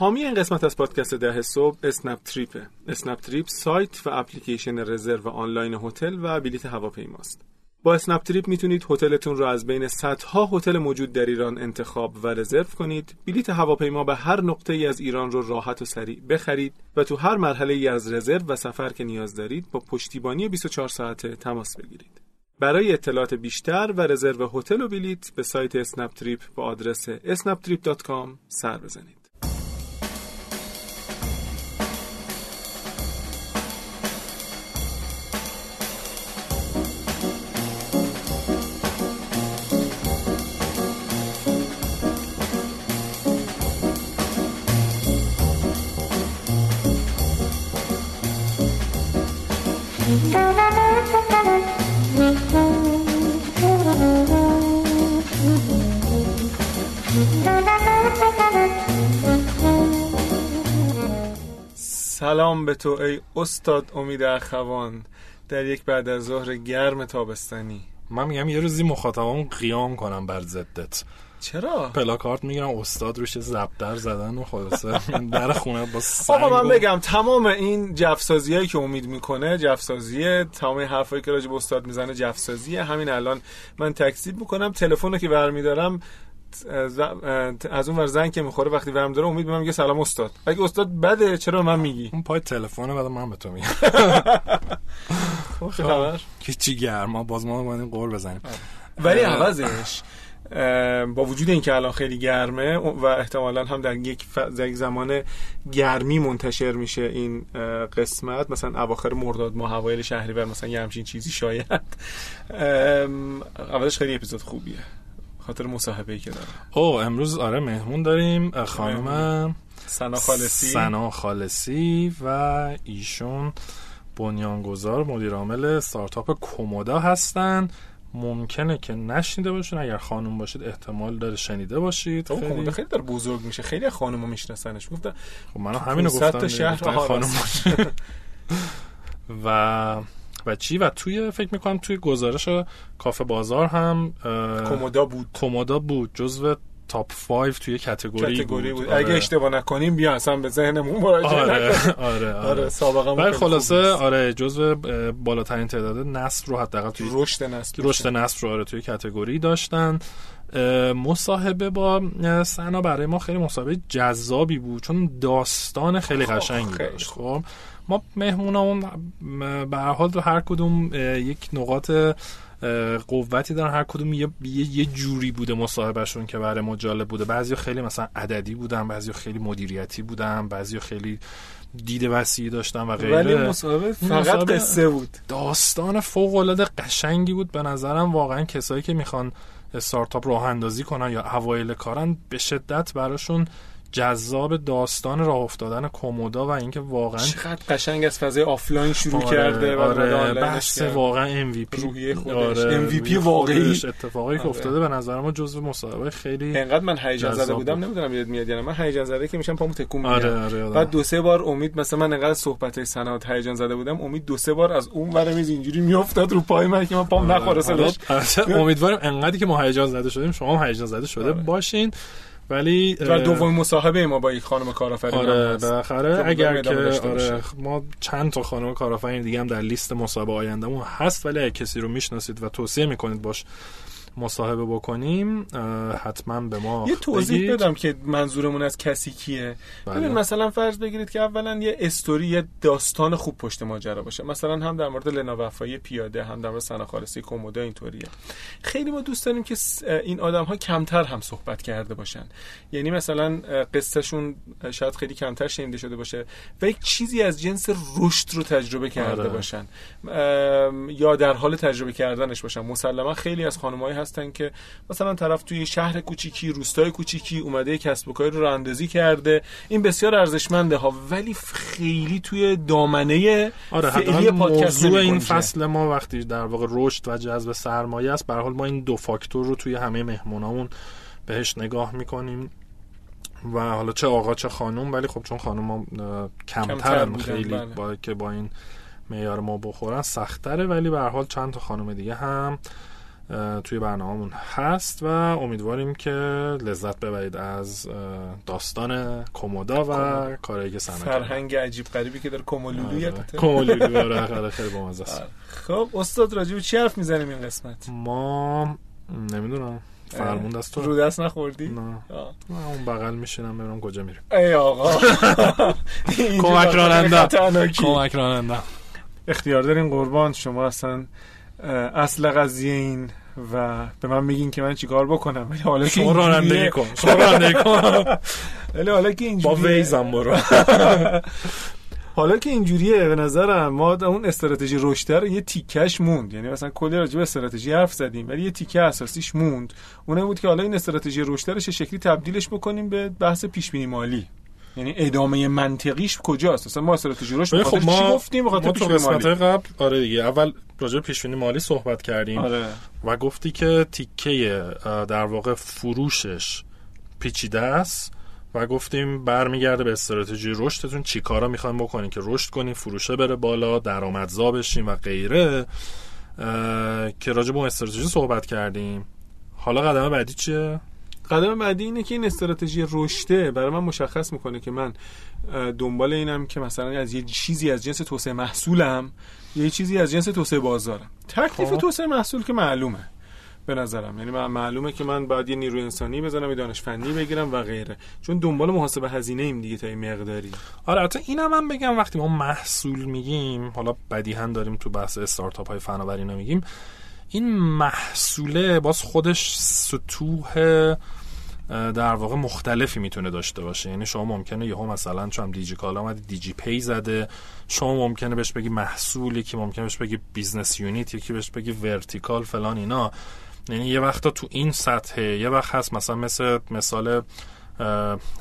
حامی این قسمت از پادکست ده صبح اسنپ تریپه اسنپ تریپ سایت و اپلیکیشن رزرو آنلاین هتل و بلیت هواپیماست. با اسنپ تریپ می‌تونید هتلتون رو از بین صدها هتل موجود در ایران انتخاب و رزرو کنید. بلیت هواپیما به هر نقطه ای از ایران رو راحت و سریع بخرید و تو هر مرحله ای از رزرو و سفر که نیاز دارید با پشتیبانی 24 ساعته تماس بگیرید. برای اطلاعات بیشتر و رزرو هتل و بلیت به سایت اسنپ تریپ با آدرس snaptrip.com سر بزنید. سلام به تو ای استاد امید اخوان. در یک بعد از ظهر گرم تابستانی. من میگم یه روزی مخاطبام قیام کنم بر ضدت. چرا؟ پلاکارت می‌گیرم استاد روش زبدر زدن و خلاصه در خونه با سنگ آقا من و- بگم تمام این جفسازی هایی که امید می‌کنه جفسازیه تمام این حرفایی که راجع به استاد می‌زنه جفسازیه. همین الان من تکذیب می‌کنم تلفن رو که برمیدارم از اون ور زنگ که می‌خوره وقتی برم داره امید به من میگه سلام استاد. اگه استاد بده چرا من میگی؟ اون پای تلفن بعد من به تو میگم خب خبر. که چی گرما باز ما باید قول بزنیم. ولی اه. عوضش با وجود اینکه الان خیلی گرمه و احتمالا هم در یک, ف... در یک زمان گرمی منتشر میشه این قسمت. مثلا اواخر مرداد ماه اوایل شهریور مثلا یه همچین چیزی شاید. اولش خیلی اپیزود خوبیه. خاطر مصاحبه ای که داره او امروز آره مهمون داریم خانم سنا خالصی. سنا خالصی و ایشون بنیانگذار مدیر عامل استارتاپ کومودا هستن. ممکنه که نشنیده باشین اگر خانم باشید احتمال داره شنیده باشید. خیلی خیلی داره بزرگ میشه. خیلی خانم‌ها میشناسنش. گفتن خب منم همینو 500 تا گفتم شهر گفتم خانم و و چی؟ و توی فکر می‌کنم توی گزارش کافه بازار هم کمودا بود. کومودا بود. جزو تاپ 5 توی کتگوری, کاتگوری بود. آره. اگه اشتباه نکنیم بیا اصلا به ذهنمون مراجعه آره نکنیم آره آره. آره سابقه ولی خلاصه آره جزو بالاترین تعداد نسل رو حداقل توی رشد نسل رشد نسل رو آره توی کتگوری داشتن. مصاحبه با سنا برای ما خیلی مصاحبه جذابی بود چون داستان خیلی قشنگی داشت. خب؟ ما مهمونامون به هر حال هر کدوم یک نقاط قوتی دارن. هر کدوم یه, یه, جوری بوده مصاحبهشون که برای ما جالب بوده. بعضی خیلی مثلا عددی بودن بعضی خیلی مدیریتی بودن بعضی خیلی دید وسیعی داشتن و غیره. ولی مصاحبه فقط مصاحبه- قصه بود. داستان فوق العاده قشنگی بود. به نظرم واقعا کسایی که می‌خوان استارتاپ راه اندازی کنن یا اوایل کارن به شدت براشون جذاب داستان راه افتادن کومودا و اینکه واقعا چقدر قشنگ از فضای آفلاین شروع آره، کرده و آره بحث واقعا MVP روحیه خودش. آره MVP روحیه واقعی. خودش، اتفاقایی که آره. افتاده به نظر ما جزو مصاحبه خیلی انقدر من هیجان زده بودم بود. نمی‌دونم یاد میاد یا نه من هیجان زده که میشم پامو تکون میدم آره آره. بعد دو سه بار امید مثلا من انقدر صحبت های سنات هیجان زده بودم امید دو سه بار از اون ور میز اینجوری میافتاد رو پای من که من پام نخوره صداش امیدوارم انقدری که ما هیجان زده شدیم شما هم هیجان زده شده. باشین ولی دومین مصاحبه ما با یک خانم کارآفرین آره. بالاخره اگر که آره. ما چند تا خانم کارآفرین دیگه هم در لیست مصاحبه آیندهمون هست ولی اگه کسی رو می‌شناسید و توصیه می‌کنید باش مصاحبه بکنیم حتما به ما یه توضیح بگید. بدم که منظورمون از کسی کیه بله. ببین مثلا فرض بگیرید که اولا یه استوری یه داستان خوب پشت ماجرا باشه مثلا هم در مورد لنا وفایی پیاده هم در مورد سنا خالصی کومودا اینطوریه خیلی ما دوست داریم که این آدم ها کمتر هم صحبت کرده باشن یعنی مثلا قصهشون شاید خیلی کمتر شنیده شده باشه و یک چیزی از جنس رشد رو تجربه کرده آره. باشن یا در حال تجربه کردنش باشن مسلما خیلی از خانمایی هستن که مثلا طرف توی شهر کوچیکی روستای کوچیکی اومده کسب و کاری رو راه اندازی کرده این بسیار ارزشمنده ها ولی خیلی توی دامنه آره فعلی پادکست موضوع این. فصل ما وقتی در واقع رشد و جذب سرمایه است به حال ما این دو فاکتور رو توی همه مهمونامون بهش نگاه می‌کنیم و حالا چه آقا چه خانم ولی خب چون خانم ها کمتر کمترن خیلی بله. با که با این معیار ما بخورن سختره ولی به هر حال چند تا خانم دیگه هم توی برنامهمون هست و امیدواریم که لذت ببرید از داستان کومودا و کاری که سنا فرهنگ عجیب غریبی که داره. کومولولو آره. کومولولو آره خیلی بامزه است. خب استاد راجع به چی حرف می‌زنیم این قسمت؟ ما نمی‌دونم. فرمون دست تو. رو دست نخوردی؟ نه. اون بغل میشینم ببینم کجا میریم. ای آقا. کمک راننده. کمک راننده. اختیار دارین قربان شما اصلا اصل قضیه این و به من میگین که من چیکار بکنم. ولی حالا شما رانندگی کن. شما رانندگی کن. ولی حالا که اینجوریه با ویزم برو. حالا که اینجوریه به نظرم ما اون استراتژی رشد رو یه تیکش موند. یعنی مثلا کلی راجع به استراتژی حرف زدیم ولی یه تیکه اساسیش موند. اونه بود که حالا این استراتژی رشد رو شکلی تبدیلش بکنیم به بحث پیش بینی مالی. یعنی ادامه منطقیش کجاست؟ مثلا ما استراتژی رشد خب ما چی گفتیم؟ بخاطر پیش قسمت قبل آره دیگه اول راجع پیش بینی مالی صحبت کردیم آره. و گفتی که تیکه در واقع فروشش پیچیده است و گفتیم برمیگرده به استراتژی رشدتون. چی کارا می‌خوایم بکنین که رشد کنین فروشه بره بالا درآمدزا بشین و غیره. که راجع به اون استراتژی صحبت کردیم. حالا قدم بعدی چیه؟ قدم بعدی اینه که این استراتژی رشده برای من مشخص می‌کنه که من دنبال اینم که مثلا از یه چیزی از جنس توسعه محصولم یه چیزی از جنس توسعه بازارم. تکلیف خب. توسعه محصول که معلومه به نظرم. یعنی من معلومه که من باید یه نیروی انسانی بزنم یه دانش فنی بگیرم و غیره. چون دنبال محاسبه هزینه ایم دیگه تا این مقداری. آره حتی اینم من بگم وقتی ما محصول میگیم حالا بدیهتا داریم تو بحث استارتاپ های فناوری میگیم این محصوله باز خودش سطوح در واقع مختلفی می‌تونه داشته باشه. یعنی شما ممکنه یهو مثلا چون دیجی کالا اومد دیجی پی زده. شما ممکنه بهش بگی محصولی که ممکنه بهش بگی business unit یکی بهش بگی vertical فلان اینا. یعنی یه وقتا تو این سطح یه وقت هست مثلا مثل مثال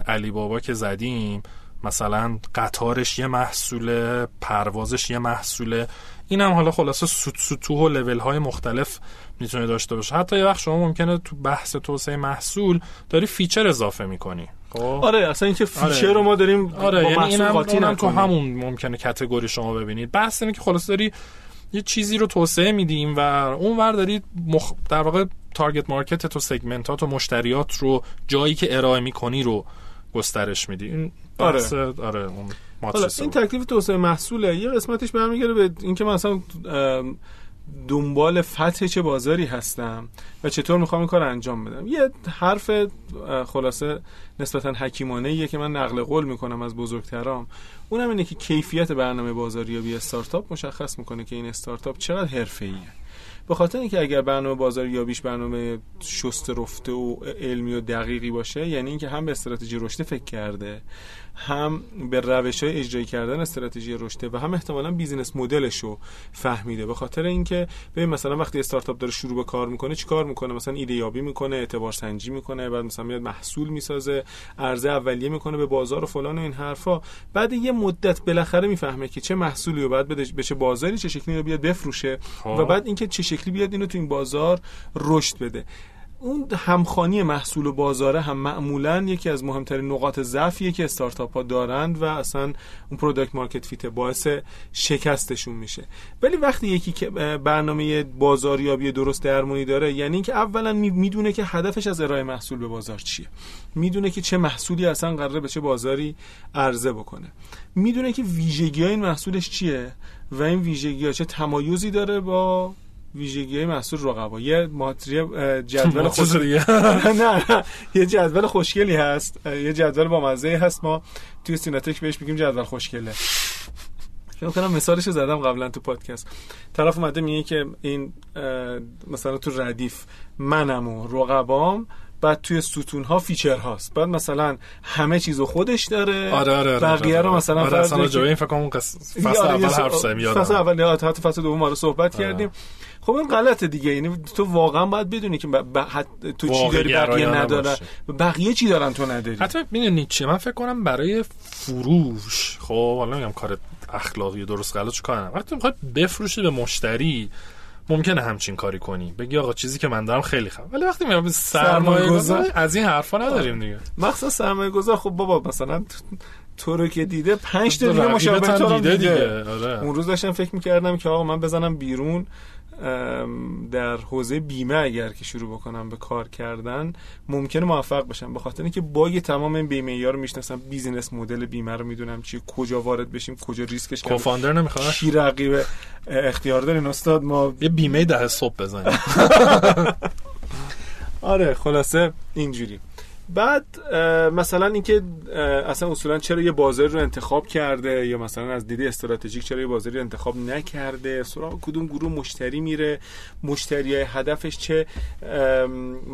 علی بابا که زدیم مثلا قطارش یه محصوله پروازش یه محصوله. این هم حالا خلاصه سطوح و لول های مختلف می‌تونه داشته باشه حتی یه وقت شما ممکنه تو بحث توسعه محصول داری feature اضافه می‌کنی. خب؟ آره اصلا اینکه feature آره. رو ما داریم آره با یعنی اینم, تو همون ممکنه category شما ببینید. بحث اینه که خلاص داری یه چیزی رو توسعه میدیم و اون ور دارید مخ... در واقع تارگت مارکت تو سگمنتات و مشتریات رو جایی که ارائه می‌کنی رو گسترش میدی. این آره. آره اون این تکلیف توسعه محصوله. یه قسمتش برمیگره به اینکه مثلا دنبال فتح چه بازاری هستم و چطور می‌خوام این کار انجام بدم. یه حرف خلاصه نسبتا حکیمانه ایه که من نقل قول می‌کنم از بزرگترام. اونم اینه که کیفیت برنامه بازاریابی استارتاپ مشخص می‌کنه که این استارتاپ چقدر حرفه‌ایه. به خاطر اینکه اگر برنامه بازاریابیش برنامه شسته رفته و علمی و دقیقی باشه یعنی اینکه هم به استراتژی رشد فکر کرده هم به روش های اجرایی کردن استراتژی رشد و هم احتمالا business model ش رو فهمیده. به خاطر اینکه ببین مثلا وقتی استارتاپ داره شروع به کار می‌کنه چیکار می‌کنه؟ مثلا ایده یابی می‌کنه اعتبار سنجی می‌کنه بعد مثلا میاد محصول می‌سازه عرضه اولیه می‌کنه به بازار و فلان و این حرفا. بعد یه مدت بالاخره می‌فهمه که چه محصولی رو بعد به چه بازاری چه شکلی رو بیاد بفروشه و خب. بعد اینکه چه شکلی بیاد اینو تو این بازار رشد بده. اون همخوانی محصول و بازاره هم معمولا یکی از مهمترین نقاط ضعفیه که استارتاپ ها دارند و اصلا اون product market fit باعث شکستشون میشه. ولی وقتی یکی که برنامه بازاریابی درست درمونی داره یعنی اینکه اولا می‌دونه که هدفش از ارائه محصول به بازار چیه. می‌دونه که چه محصولی اصلا قراره به چه بازاری عرضه بکنه. می‌دونه که ویژگی های این محصولش چیه و این ویژگی ها چه تمایزی داره با ویژگی های محصول رقبا. یه ماتری جدول خوشگلی نه یه جدول خوشگلی هست. یه جدول با مزه هست. ما توی سیناتک بهش میگیم جدول خوشگله. فکر کنم مثالش زدم قبلا تو پادکست. طرف اومده میگه که این مثلا تو ردیف منم و رقبام بعد توی ستون ها feature هاست. بعد مثلا همه چیزو خودش داره. آره آره, آره بقیه آره رو مثلا آره اصلا این فکر کنم فصل اول حرف زدیم فصل اول حتی فصل دوم رو صحبت آره. کردیم. خب این غلطه دیگه. یعنی تو واقعا باید بدونی که ب... تو چی داری بقیه نداره بقیه چی دارن تو نداری؟ حتی می‌دونی چی من فکر کنم برای فروش خب حالا میگم کار اخلاقی درست غلط چه کار وقتی می‌خواد بفروشی به مشتری ممکنه همچین کاری کنی. بگی آقا چیزی که من دارم خیلی خوبه ولی وقتی میام سرمایه گذار از این حرفا نداریم دیگه. مخصوصا سرمایه گذار خب بابا مثلا تو رو که دیده 5 تا دیگه مشابه تو دیده دیگه. آره. اون روز داشتم فکر می‌کردم که آقا من بزنم بیرون. در حوزه بیمه اگر که شروع بکنم به کار کردن ممکنه موفق بشم. به خاطر اینکه bug تمام این بیمه ها رو می‌شناسم. business model بیمه رو می‌دونم چی کجا وارد بشیم کجا ریسکش co-founder نمی‌خواد؟ کی رقیب اختیار دارین استاد؟ ما یه بیمه ده صبح بزنیم. آره خلاصه اینجوری. بعد مثلا اینکه اصلا اصولا چرا یه بازار رو انتخاب کرده یا مثلا از دید استراتژیک چرا یه بازاری رو انتخاب نکرده؟ سراغ کدوم گروه مشتری میره؟ مشتری هدفش چه؟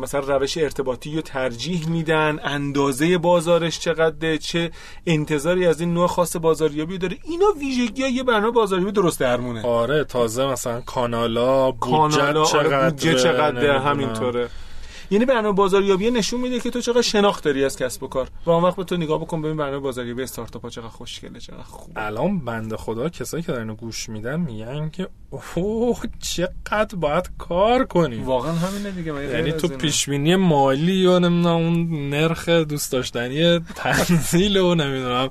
مثلا روش ارتباطی رو ترجیح میدن؟ اندازه بازارش چقدر چه انتظاری از این نوع خاص بازاریابی داره؟ اینا ویژگی یه برنامه بازاریابی درست درمونه آره تازه مثلا کانالا بودجه آره، چقدر بودجه چقدر همینطوره. یعنی برنامه بازاریابی نشون میده که تو چقدر شناخت داری از کسب و کار. و اون وقت به تو نگاه بکن ببین برنامه بازاریابی استارتاپ ها چقدر خوشگله چقدر خوب الان بنده خدا کسایی که دارن گوش میدن میگن که اوه چقدر باید کار کنی واقعا همینه دیگه یعنی تو پیش بینی مالی و نمی‌دونم اون نرخ دوست داشتنی تنزیل و نمی‌دونم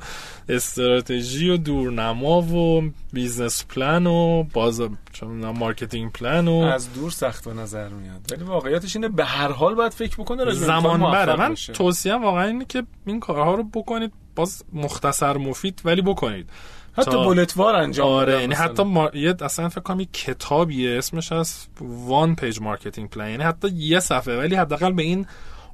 استراتژی و دورنما و business plan و باز چون marketing plan و از دور سخت به نظر میاد. ولی واقعیتش اینه به هر حال باید فکر بکنه زمان بره. من توصیه واقعا اینه که این کارها رو بکنید باز مختصر مفید ولی بکنید. حتی bullet وار انجام آره یعنی حتی ما... یه اصلا فکر کنم یه کتابیه اسمش از One Page Marketing Plan یعنی حتی یه صفحه ولی حداقل به این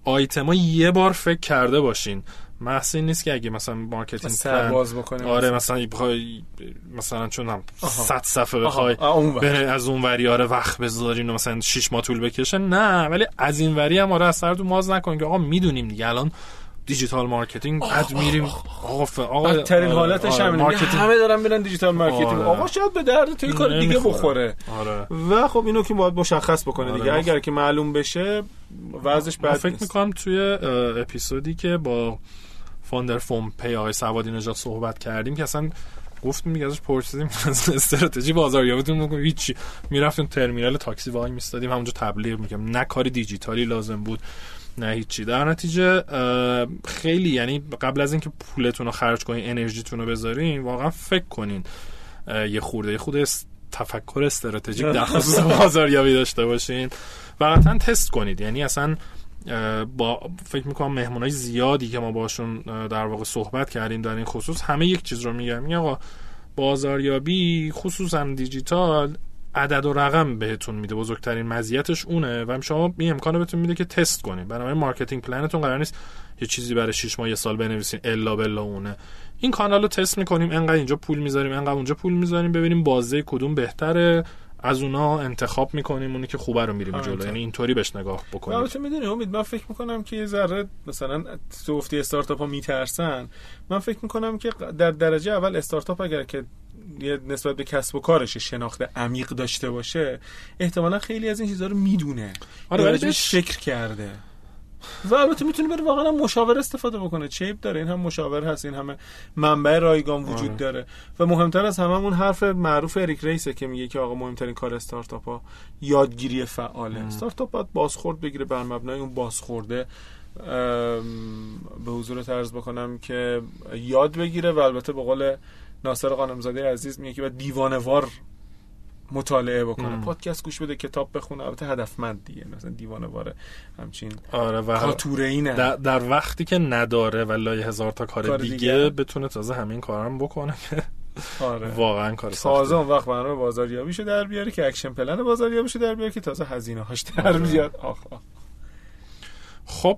آیتما یه بار فکر کرده باشین. محض نیست که اگه مثلا marketing plan باز بکنیم. آره مثلا بخوای مثلا چون هم 100 صفحه بخوای بره از اون وری آره وقت بذارین و مثلا 6 ماه طول بکشه. نه ولی از این وری هم آره از سر تو واز نکن که آقا می‌دونیم دیگه. الان digital marketing بعد میریم آقا ف... آقا بدترین آره، حالتش آره همینه marketing... همه دارن میرن digital marketing. آره. آقا شاید به درد توی کار دیگه بخوره. و خب اینو که باید مشخص بکنه. دیگه. اگر که معلوم بشه وضعش بعد فکر می‌کنم توی اپیزودی که با فاندر فوم پی آقای سوادی نجات صحبت کردیم که اصلا گفتیم میگه ازش پرسیدیم استراتژی بازاریابیتون بگو هیچی. می‌رفتیم ترمینال تاکسی وای میستادیم. همونجا تبلیغ میگم نه کاری دیجیتالی لازم بود. نه هیچی. در نتیجه خیلی یعنی قبل از اینکه پولتون رو خرج کنین انرژیتون رو بذارین واقعا فکر کنین یه خورده یه خود تفکر استراتژیک در خصوص بازاریابی داشته باشین و تست کنید. یعنی اصلا با فکر می‌کنم مهمون های زیادی که ما باشون در واقع صحبت کردیم در این خصوص همه یک چیز رو میگم میگم آقا بازاریابی خصوصا دیجیتال عدد و رقم بهتون میده بزرگترین مزیتش اونه و شما این امکانو بهتون میده که تست کنید بنابراین marketing plan تون قرار نیست یه چیزی برای 6 ماه یه سال بنویسین الا بلا اونه. این کانال رو تست می‌کنیم انقدر اینجا پول می‌ذاریم انقدر اونجا پول می‌ذاریم ببینیم بازه کدوم بهتره. از اونا انتخاب می‌کنیم اونی که خوبه رو میریم جلو. یعنی اینطوری بهش نگاه بکنیم. البته می‌دونی امید؟ من فکر می‌کنم که یه ذره مثلا تو گفتی استارتاپ ها میترسن. من فکر می‌کنم که در درجه اول استارتاپ اگر که یه نسبت به کسب و کارش شناخت عمیق داشته باشه احتمالا خیلی از این چیزها رو می‌دونه. آره ولی فکر کرده. و البته می‌تونه بره واقعا مشاور استفاده بکنه. چیپ داره این هم مشاور هست این همه منبع رایگان وجود آره. داره. و مهمتر از همه اون حرف معروف اریک ریسه که میگه که آقا مهمترین کار استارتاپ ها یادگیری فعاله. استارتاپ باید بازخورد بگیره بر مبنای اون بازخورده. به حضور طرز بکنم که یاد بگیره و البته به قول ناصر قانمزاده عزیز میگه که دیوانه وار مطالعه بکنه. پادکست گوش بده کتاب بخونه. البته هدفمند دیگه مثلا دیوانه واره همچین آره و اینه در, در وقتی که نداره و لای هزار تا کار, دیگه, دیگه, بتونه تازه همین کارم بکنه که آره. واقعا کار تازه اون وقت برنامه بازاریابیشو در بیاره که action plan بازاریابیشو در بیاره که تازه هزینه هاش در آره. بیاد. آخ آخ. خب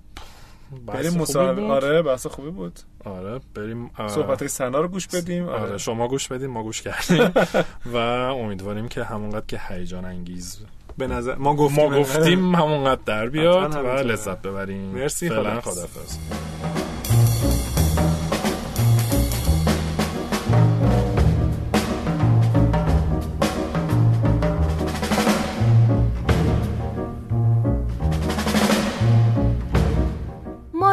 بریم مصاحبه آره بحث خوبی بود. آره بریم صحبت سنا رو گوش بدیم. آره. آره. شما گوش بدیم ما گوش کردیم. و امیدواریم که همونقدر که هیجان انگیز به نظر ما گفتیم ما گفتیم همونقدر در بیاد و لذت ببریم. مرسی خدافظ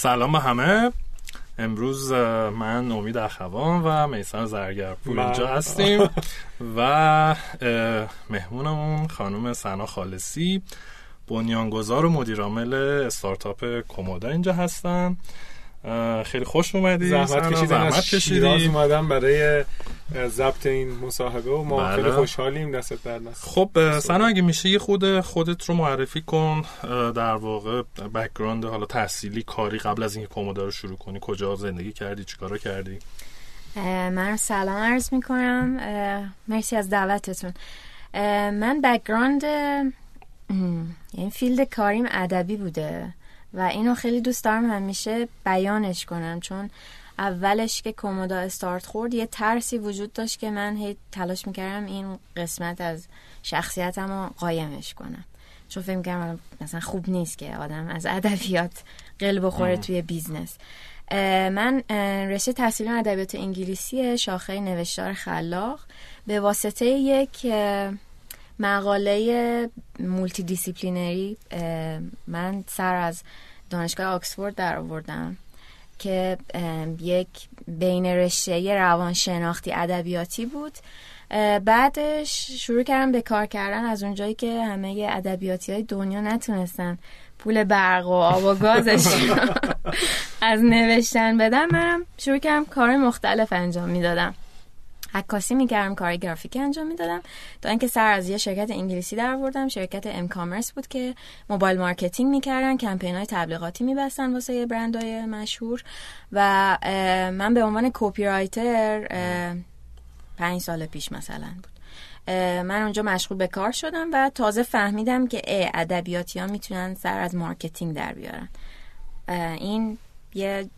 سلام به همه. امروز من امید اخوان و میسان زرگرپور اینجا هستیم و مهمونمون خانم سنا خالصی بنیانگذار و مدیرعامل استارتاپ کومودا اینجا هستن. خیلی خوش اومدی. زحمت کشیدی. زحمت کشیدی. اومدم برای ضبط این مصاحبه و ما بله. خیلی خوشحالیم. دستت در خب سنا اگه میشه یه خود خودت رو معرفی کن در واقع background حالا تحصیلی کاری قبل از اینکه کومودا رو شروع کنی کجا زندگی کردی چیکارا کردی؟ من سلام عرض می‌کنم. مرسی از دعوتتون. من background این field کاریم ادبی بوده. و اینو خیلی دوست دارم همیشه بیانش کنم چون اولش که کومودا استارت خورد یه ترسی وجود داشت که من هی تلاش می‌کردم این قسمت از شخصیتم رو قایمش کنم. چون فکر می‌کردم مثلا خوب نیست که آدم از ادبیات قل بخوره توی business. من رشته تحصیل ادبیات انگلیسی شاخه نوشتار خلاق. به واسطه یک مقاله multidisciplinary من سر از دانشگاه آکسفورد در آوردم که یک بین رشته روانشناختی ادبیاتی بود. بعدش شروع کردم به کار کردن از اونجایی که همه ادبیاتی های دنیا نتونستن پول برق و آب و گازش از نوشتن بدم منم شروع کردم کار مختلف انجام می‌دادم. عکاسی می‌کردم کار گرافیکی انجام می‌دادم. تا اینکه سر از یه شرکت انگلیسی در آوردم شرکت M-commerce بود که mobile marketing می‌کردن کمپین های تبلیغاتی میبستن واسه برندهای مشهور. و من به عنوان copywriter پنج سال پیش مثلا بود. من اونجا مشغول به کار شدم و تازه فهمیدم که ادبیاتی ها می‌تونن سر از marketing در بیارن. این یه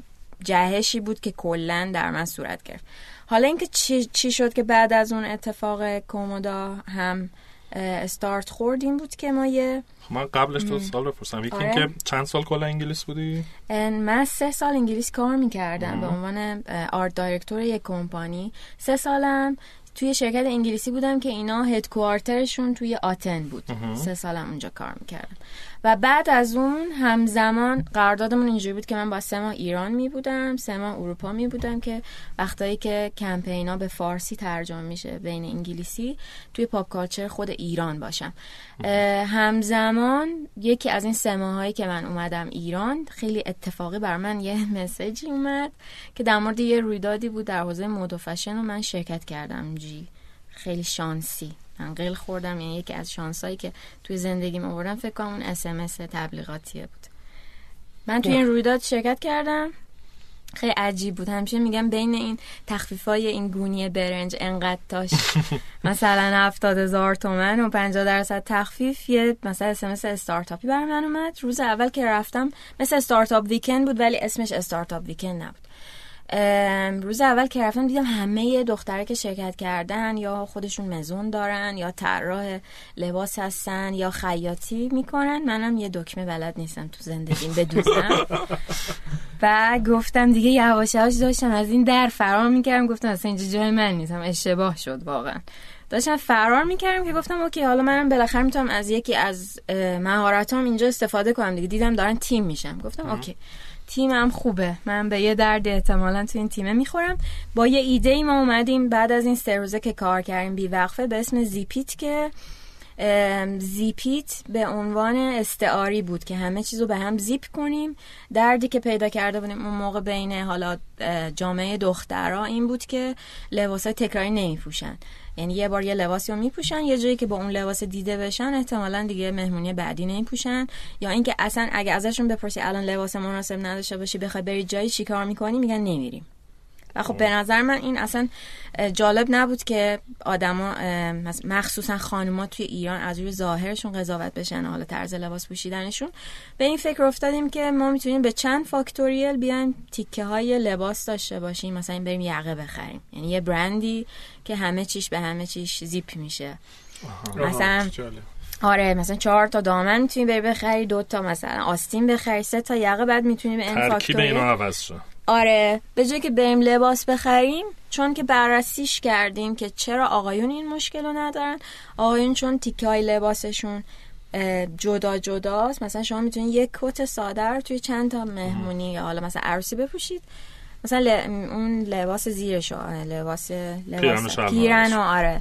جهشی بود که کلا در من صورت گرفت. حالا اینکه چی, چی شد که بعد از اون اتفاق کمدا هم استارت خوردیم بود که ما یه من قبلش تو سال بپرسم. یکی آره. اینکه چند سال کلا انگلیس بودی؟ من سه سال انگلیس کار می‌کردم به عنوان art director یک کمپانی. سه سالم توی شرکت انگلیسی بودم که اینا headquarter شون توی آتن بود. سه سالم اونجا کار می‌کردم. و بعد از اون همزمان قراردادمون اینجوری بود که من با سه ماه ایران می بودم سه ماه اروپا می بودم که وقتایی که کمپینا به فارسی ترجمه میشه بین انگلیسی توی pop culture خود ایران باشم. همزمان یکی از این سه هایی که من اومدم ایران خیلی اتفاقی بر من یه مسیجی اومد که در مورد یه رویدادی بود در حوزه مد و فشن و من شرکت کردم. جی خیلی شانسی. قل خوردم. یعنی یکی از شانسایی که توی زندگیم آوردم فکر کنم اون اسمس تبلیغاتیه بود. من توی این رویداد شرکت کردم. خیلی عجیب بود. همیشه میگم بین این تخفیفای این گونی برنج انقدر تاش مثلا هفتاد هزار تومن و 50 درصد تخفیف یه مثلا اسمس استارتاپی بر من اومد. روز اول که رفتم مثل استارتاپ ویکند بود ولی اسمش استارتاپ ویکند نبود. روز اول که رفتم دیدم همه دختره که شرکت کردن یا خودشون مزون دارن یا طراح لباس هستن یا خیاطی می‌کنن. منم یه دکمه بلد نیستم تو زندگیم بدوزم و گفتم دیگه یواش یواش داشتم از این در فرار می‌کردم. گفتم اصلا اینجا جای من نیستم اشتباه شد واقعا. داشتم فرار می‌کردم که گفتم okay حالا منم بالاخره می‌تونم از یکی از مهارتام اینجا استفاده کنم دیگه. دیدم دارن تیم میشن گفتم okay. تیمم خوبه. من به یه درد احتمالا تو این تیمه می‌خورم. با یه ایده ای ما اومدیم بعد از این سه روزه که کار کردیم بیوقفه به اسم زیپیت که زیپیت به عنوان استعاری بود که همه چیزو به هم زیپ کنیم. دردی که پیدا کرده بودیم اون موقع بین حالا جامعه دخترها این بود که لباس تکراری نمیپوشن. یعنی یه بار یه لباسی رو میپوشن یه جایی که با اون لباس دیده بشن احتمالا دیگه مهمونی بعدی نمیپوشن. یا اینکه اصلا اگه ازشون بپرسی الان لباس مناسب نداشته باشی بخوای بری جایی چیکار می‌کنی؟ میگن نمیریم. و خب به نظر من این اصلا جالب نبود که آدما مخصوصا خانوما توی ایران از روی ظاهرشون قضاوت بشن حالا طرز لباس پوشیدنشون. به این فکر افتادیم که ما می‌تونیم به چند فاکتوریل بیایم تیکه های لباس داشته باشیم مثلا بریم یقه بخریم. یعنی یه برندی که همه چیش به همه چیش زیپ میشه. مثلا آره مثلا چهار تا دامن می‌تونی بری بخری دو تا مثلا آستین بخری سه تا یقه بعد می‌تونی به این فاکتوریل. آره به جای که بریم لباس بخریم چون که بررسیش کردیم که چرا آقایون این مشکل رو ندارن. آقایون چون تیکه های لباسشون جدا جداست. مثلا شما می‌تونید یک کت ساده رو توی چند تا مهمونی یا حالا مثلا عروسی بپوشید. مثلا اون لباس زیرش لباس لباس پیرن و آره.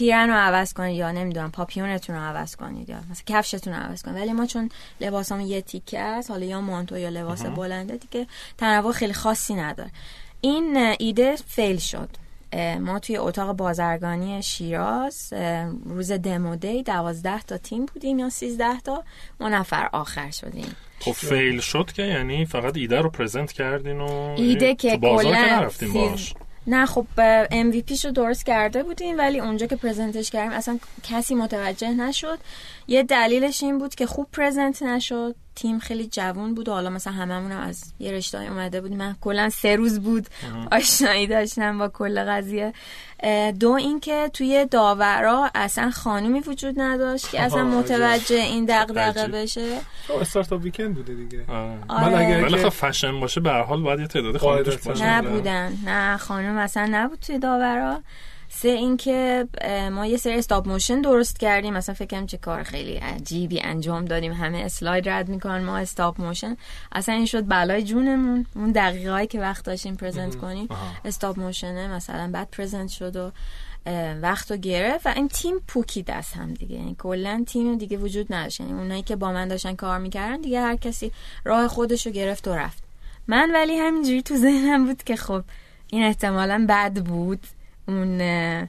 پیرن رو عوض کنید یا نمی‌دونم پاپیونتون رو عوض کنید یا مثلا کفشتون رو عوض کنید. ولی ما چون لباسمون یه تیکه است حالا یا مانتو یا لباس بلنده دیگه تنوع خیلی خاصی نداره. این ایده فیل شد. ما توی اتاق بازرگانی شیراز روز دمو دی دوازده تا تیم بودیم یا سیزده تا. ما نفر آخر شدیم. خب فیل شد که یعنی فقط ایده رو پرزنت کردین و ایده که کلا نه خب MVP رو درست کرده بودیم ولی اونجا که پرزنتش کردیم اصلا کسی متوجه نشد. یه دلیلش این بود که خوب پرزنت نشد. تیم خیلی جوون بود و حالا مثلا هممون هم از یه رشته اومده بودیم. من کلا سه روز بود آشنایی داشتم با کل قضیه. دو اینکه توی داورا اصلا خانومی وجود نداشت که اصلا متوجه این دغدغه بشه. startup weekend بوده دیگه. آره. ولی خب فشن باشه به هر حال باید یه تعداد خانم توش باشه. نبودن. نه خانم اصلا نبود توی داورا. سه اینکه ما یه سری stop motion درست کردیم. مثلا فکرم چه کار خیلی عجیبی انجام دادیم. همه اسلاید رد می‌کنن ما stop motion اصلا این شد بلای جونمون. اون دقیقه که وقت داشتیم پرزنت کنیم استاپ موشنه مثلا بعد پرزنت شد و وقت رو گرفت. و این تیم پوکی دست هم دیگه. یعنی کلا تیم دیگه وجود نداشت. یعنی اونایی که با من داشتن کار می‌کردن دیگه هر کسی راه خودش رو گرفت و رفت. من ولی همینجوری تو ذهنم بود که خب این احتمالا بد بود. اون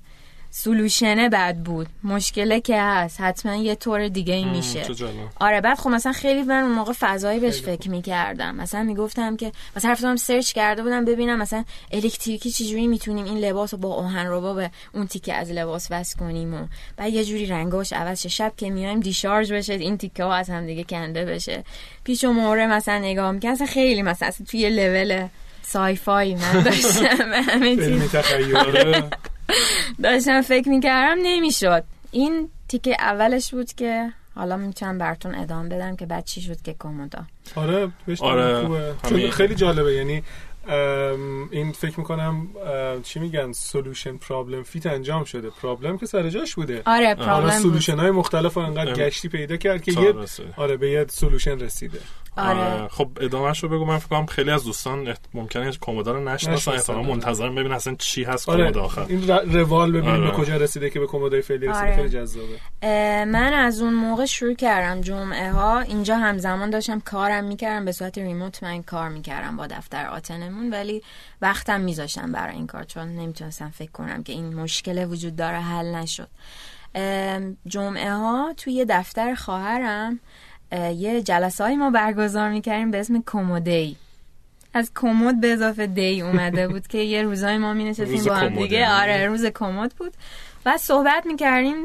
سلوشنه بد بود. مشکله که هست. حتما یه طور دیگه ای میشه. آره بعد خب مثلا خیلی من اون موقع فضایی بهش فکر می‌کردم. مثلا می‌گفتم که مثلا رفتم سرچ کرده بودم ببینم مثلا الکتریکی چجوری می‌تونیم این لباس رو با آهن رو به اون تیکه از لباس وصل کنیم و بعد یه جوری رنگاش عوض شه. شب که میایم دیشارژ بشه این تیکه ها از هم دیگه کنده بشه. پیش و موره مثلا نگاه می‌کنم. خیلی مثلا توی level sci-fi من داشتم همه چیز. داشتم فکر می‌کردم نمی‌شد. این تیکه اولش بود که حالا می‌تونم براتون ادامه بدم که بعد چی شد که کمدا آره آره خوبه. خیلی جالبه یعنی این فکر می‌کنم چی میگن؟ solution problem fit انجام شده. problem که سر جاش بوده. آره problem solution های مختلف انقدر گشتی پیدا کرد که یه آره به یه solution رسیده. آره. آره. خب ادامهش رو بگو. من فکر کنم خیلی از دوستان ممکنه کمدا رو نشناسن. احتمالاً منتظرن ببینن اصلا چی هست آره. کمدا آخر. این روال ببینیم آره. به کجا رسیده که به کمودای فعلی رسیده. آره. خیلی جذابه. من از اون موقع شروع کردم جمعه ها اینجا همزمان داشتم کارم می‌کردم. به صورت ریموت من کار می‌کردم با دفتر آتنمون ولی وقتم میذاشتم برای این کار چون نمی‌تونستم فکر کنم که این مشکل وجود داره حل نشد. جمعه ها توی دفتر خواهرم یه جلسه های ما برگزار می‌کردیم به اسم کومودی از کمد به اضافه دی اومده بود که یه روزای ما می نشستیم با هم دیگه. آره روز کمد بود. و صحبت می‌کردیم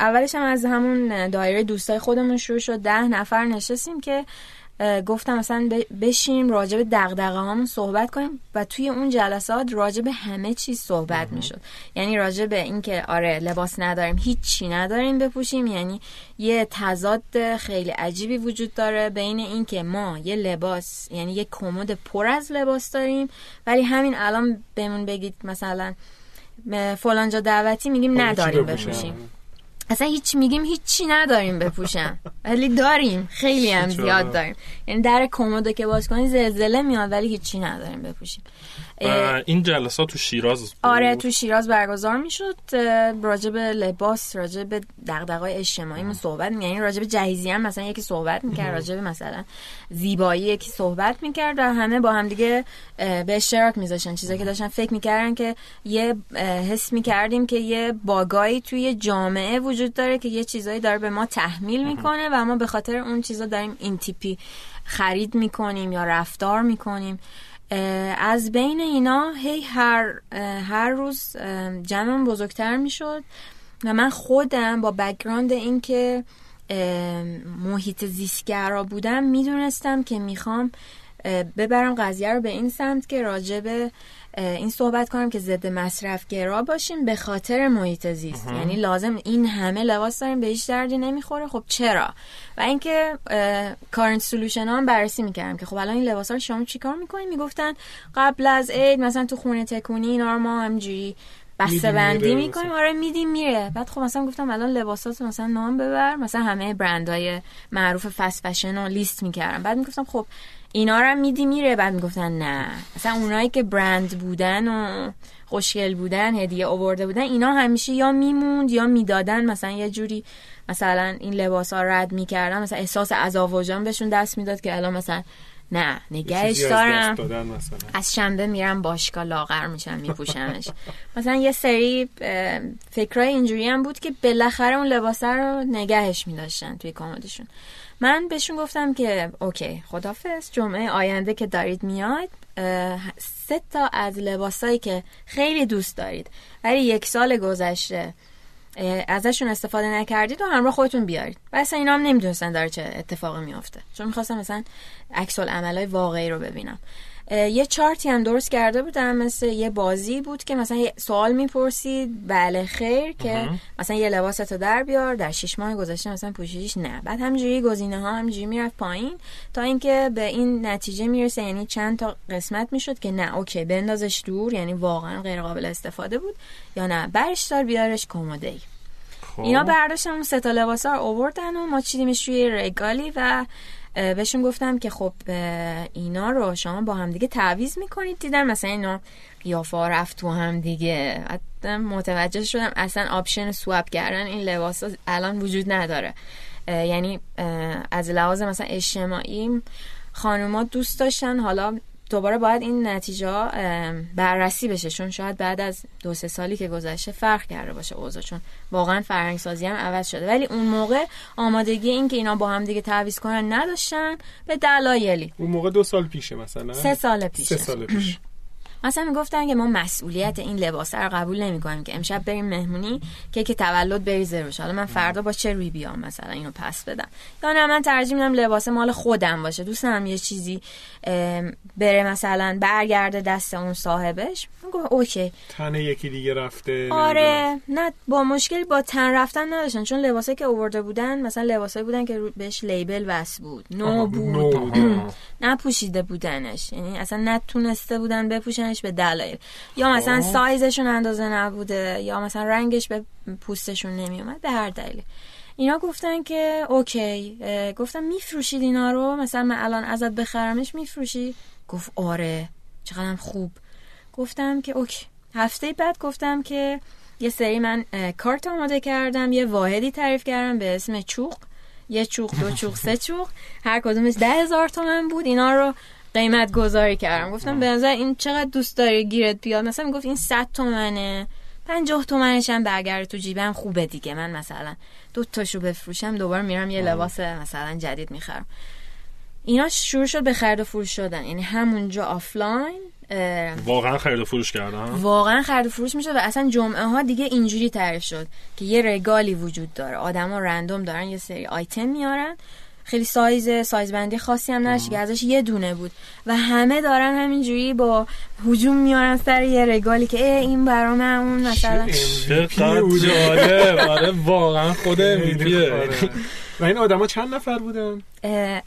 اولش هم از همون دایره دوستای خودمون شروع شد. ده نفر نشستیم که گفتم مثلا بشیم راجع به دغدغه هامون صحبت کنیم و توی اون جلسات راجع به همه چیز صحبت می‌شد. یعنی راجع به اینکه آره لباس نداریم هیچی نداریم بپوشیم. یعنی یه تضاد خیلی عجیبی وجود داره بین اینکه ما یه لباس یعنی یه کمد پر از لباس داریم ولی همین الان بهمون بگید مثلا فلانجا دعوتی میگیم نداریم بپوشیم. اصلا هیچ میگیم هیچی نداریم بپوشم ولی داریم. خیلی هم زیاد داریم. یعنی در کمدو که باز کنی زلزله میاد ولی هیچی نداریم بپوشیم. این جلسات تو شیراز بود. آره تو شیراز برگزار می‌شد راجع به لباس راجع به دغدغه‌های اجتماعی صحبت می یعنی راجع به جهیزی هم مثلا یکی صحبت می‌کرد راجع به مثلا زیبایی یکی صحبت می‌کرد و همه با هم دیگه به اشتراک میذاشتن. چیزایی که داشتن فکر می‌کردن که یه حس می‌کردیم که یه bug ایی توی جامعه وجود داره که یه چیزایی داره به ما تحمیل می‌کنه و ما به خاطر اون چیزا داریم این تیپی خرید می‌کنیم یا رفتار می‌کنیم. از بین اینا هی هر هر روز جمعم بزرگتر می‌شد و من خودم با background این که محیط زیستگرا بودم می‌دونستم که می‌خوام ببرم قضیه رو به این سمت که راجب این صحبت کنم که ضد مصرف گرا باشیم به خاطر محیط زیست. یعنی لازم این همه لباس داریم به هیچ دردی نمی‌خوره. خب چرا؟ و اینکه کارنت سولوشن ها هم بررسی می‌کردم که خب الان این لباس ها رو شما چیکار می‌کنین می‌گفتن قبل از عید مثلا تو خونه تکونی اینا رو ما همجوری بسته بندی می‌کنیم. آره میدیم میره. بعد خب مثلا گفتم الان لباسات مثلا نام ببر. مثلا همه برندهای معروف فست فشن رو لیست می‌کردم. بعد می‌گفتم خب اینا رو میدی میره. بعد می‌گفتن نه. مثلا اونایی که برند بودن و خوشگل بودن هدیه آورده بودن اینا همیشه یا میموند یا می‌دادن. مثلا یه جوری مثلا این لباس ها رد می‌کردن. مثلا احساس عذاب وجدان بهشون دست می‌داد که الان مثلا نه نگهش دارم. از, شنبه میرم باشگاه لاغر میشم میپوشمش. مثلا یه سری فکرای اینجوری هم بود که بالاخره اون لباسه رو نگهش میداشتن توی کامودشون من بهشون گفتم که اوکی خدافز جمعه آینده که دارید میاد سه تا از لباسایی که خیلی دوست دارید ولی یک سال گذشته ازشون استفاده نکردید و همراه خودتون بیارید. و اصلا اینا هم نمی‌دونستن داره چه اتفاقی میافته. چون می‌خواستم مثلا عکس عملای واقعی رو ببینم. یه چارتی هم درست کرده بودم مثل یه بازی بود که مثلا سوال می‌پرسید بله خیر که مثلا یه لباستو در بیار در شش ماه گذشته مثلا پوشیدیش نه. بعد همجوری گزینه ها همجوری می‌رفت پایین تا اینکه به این نتیجه می‌رسه. یعنی چند تا قسمت می‌شد که نه اوکی بندازش دور یعنی واقعا غیر قابل استفاده بود یا نه. برش دار بیارش کموده ای خب. اینا برداشتن اون سه تا لباسا رو آوردن و ما چیدیمش روی رگالی و بهشون گفتم که خب اینا رو شما با هم دیگه تعویز می‌کنید. دیدم مثلا اینا قیافه رفت تو هم دیگه. متوجه شدم اصلا آپشن سواب کردن این لباس الان وجود نداره. یعنی از لحاظ مثلا اجتماعی خانوما دوست داشتن. حالا دوباره باید این نتیجه بررسی بشه چون شاید بعد از دو سه سالی که گذشته فرق کرده باشه اوضاع چون واقعا فرهنگ سازی هم عوض شده. ولی اون موقع آمادگی این که اینا با هم دیگه تعویض کنن نداشتن به دلایلی. اون موقع دو سال پیشه مثلا. سه سال پیشه. سه سال پیش مثلا می‌گفتن که ما مسئولیت این لباس رو قبول نمی‌کنیم که امشب بریم مهمونی که که تولد بریزه روش حالا من فردا با چه روی بیام مثلا اینو پس بدم. یا نه من ترجیح میدم لباس مال خودم باشه. دوست دارم یه چیزی بره مثلا برگرده دست اون صاحبش. میگم اوکی. تن یکی دیگه رفته آره. نه با مشکلی با تن رفتن نداشتن. چون لباسایی که آورده بودن مثلا لباسایی بودن که بهش لیبل وصل بود. نو بود. نپوشیده بودنش. یعنی اصلا نتونسته بودن به دلایل. یا مثلا خب. سایزشون اندازه نبوده یا مثلا رنگش به پوستشون نمیومد به هر دلیل اینا گفتن که okay گفتم میفروشید اینا رو مثلا من الان ازت بخرمش میفروشی؟ گفت آره چقدرم خوب. گفتم که okay. هفته بعد گفتم که یه سری من کارت آماده کردم یه واحدی تعریف کردم به اسم چوق. یه چوق دو چوق سه چوق. هر کدومش ده هزار تومن بود. اینا رو قیمت گذاری کردم گفتم به نظر این چقدر دوست داری گیرت بیاد؟ مثلا گفت این 100 تومنه. 50 تومنش هم برگرده تو جیبم خوبه دیگه. من مثلا دو تاشو بفروشم دوباره میرم یه لباس مثلا جدید می‌خرم. اینا شروع شد به خرید و فروش شدن. یعنی همونجا آفلاین واقعا خرید و فروش کردن؟ واقعا خرید و فروش می‌شد و اصلا جمعه ها دیگه اینجوری تعریف شد که یه رگالی وجود داره. آدما random دارن یه سری آیتم میارن. خیلی سایز سایز بندی خاصی هم نداشت که ازش یه دونه بود. و همه دارن همینجوری با هجوم میارن سر یه رگالی که این برام اون مثلا. آره واقعا خود و این آدما چند نفر بودن؟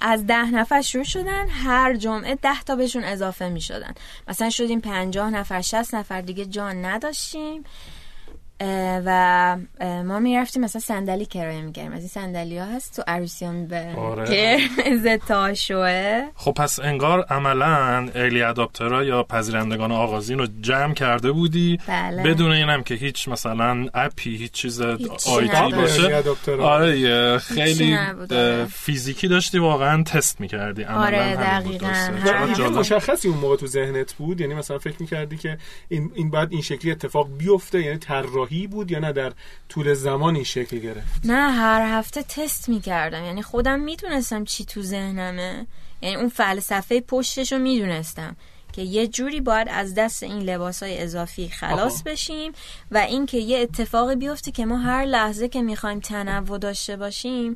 از ده نفر شروع شدن هر جمعه ده تا بهشون اضافه می شدن مثلا شدیم پنجاه نفر شست نفر دیگه جان نداشتیم. و ما می‌رفتیم مثلا صندلی کرایه می‌گیریم از این صندلی ها هست تو عروسی ها می‌برن آره. تاشوه. خب پس انگار عملا ایلی اداپترا یا پذیرندگان آغازین رو جمع کرده بودی. بله. بدون اینم که هیچ مثلا اپی هیچ چیز آیتی باشه. آره خیلی فیزیکی داشتی واقعا تست می‌کردی. آره دقیقا مشخصی اون موقع تو ذهنت بود. یعنی مثلا فکر می‌کردی که این, این بعد این شکلی اتفاق بیفته یعنی طراحی بود یا نه در طول زمان این شکل گرفت؟ نه هر هفته تست می‌کردم. یعنی خودم می‌تونستم چی تو ذهنمه. یعنی اون فلسفه پشتش رو می‌دونستم که یه جوری باید از دست این لباس های اضافی خلاص بشیم و اینکه یه اتفاقی بیفته که ما هر لحظه که می‌خوایم تنوع داشته باشیم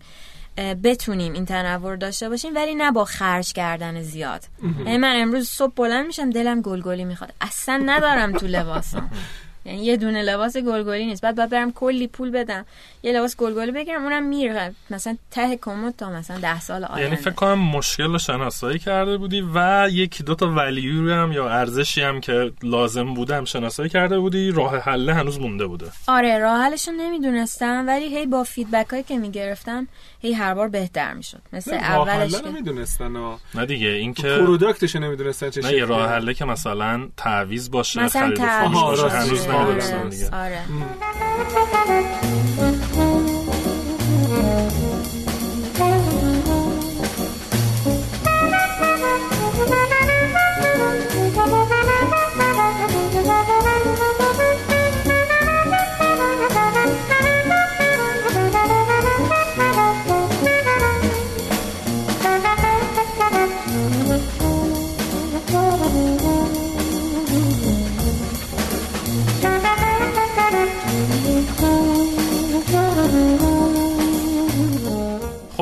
بتونیم این تنوع داشته باشیم ولی نه با خرج کردن زیاد. یعنی من امروز صبح بلند میشم دلم گلگلی می‌خواد. اصلا ندارم تو لباسم. یعنی یه دونه لباس گلگلی نیست. بعد باید برم کلی پول بدم. یه لباس گلگلی بگیرم اونم میره. مثلا ته کمد تا مثلا ده سال آینده. یعنی فکر کنم مشکل رو شناسایی کرده بودی و یکی دو تا ولیو هم یا ارزشی هم که لازم بوده هم شناسایی کرده بودی. راه حل هنوز مونده بوده. آره راه حلش نمی‌دونستم ولی هی با فیدبک هایی که می‌گرفتم هی هر بار بهتر می‌شد. مثل اولش که نمی‌دونستن نه دیگه این که پروداکتش نمی‌دونستن چه نه یه راه حله که مثلا تعویض باشه مثلا تعویض باشه هنوز نمی‌دونستن دیگه. آره.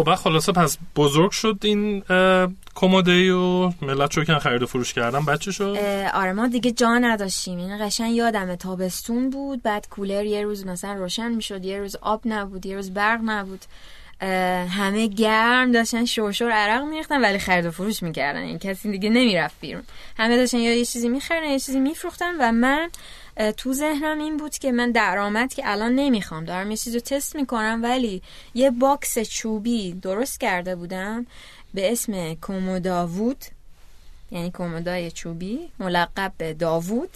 خب خلاصه پس بزرگ شد این کموده و ملت چون خرید و فروش کردن. بچه شد؟ آره ما دیگه جا نداشتیم. این قشنگ یادمه تابستون بود بعد کولر یه روز مثلا روشن می‌شد یه روز آب نبود یه روز برق نبود. همه گرم داشتن شورشور عرق میریختن ولی خرید و فروش می‌کردن. این کسی دیگه نمی‌رفت بیرون. همه داشتن یا یه چیزی می‌خرن یه چیزی میفروختن و من تو ذهنم این بود که من درآمد که الان نمی‌خوام. دارم یه چیزی رو تست می‌کنم ولی یه box چوبی درست کرده بودم به اسم کوموداوود. یعنی کومودای چوبی ملقب به داوود.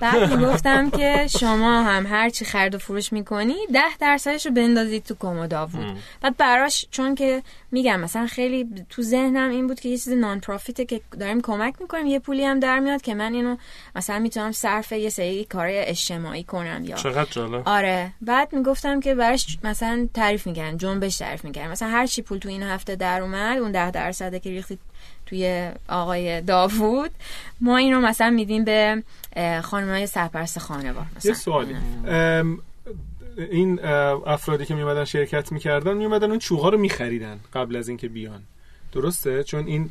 بعد می‌گفتم که شما هم هر چی خرید و فروش می‌کنی ده درصدش رو بندازید تو کوموداوود بعد براش چون که میگم مثلا خیلی تو ذهنم این بود که یه چیز non-profit ه که داریم کمک می‌کنیم یه پولی هم در میاد که من اینو مثلا می‌تونم صرف یه سری کارهای اجتماعی کنم یا چقدر جالب. آره. بعد می‌گفتم که براش مثلا تعریف میگن جنبش تعریف میگن مثلا هر چی پول تو این هفته در اومد اون ده درصده که ریختید توی آقای داوود. ما اینو مثلا میدیم به خانم های سرپرست خانوار یه سوالی. این افرادی که میمدن شرکت می‌کردن میمدن اون چوغا رو میخریدن قبل از اینکه بیان. درسته؟ چون این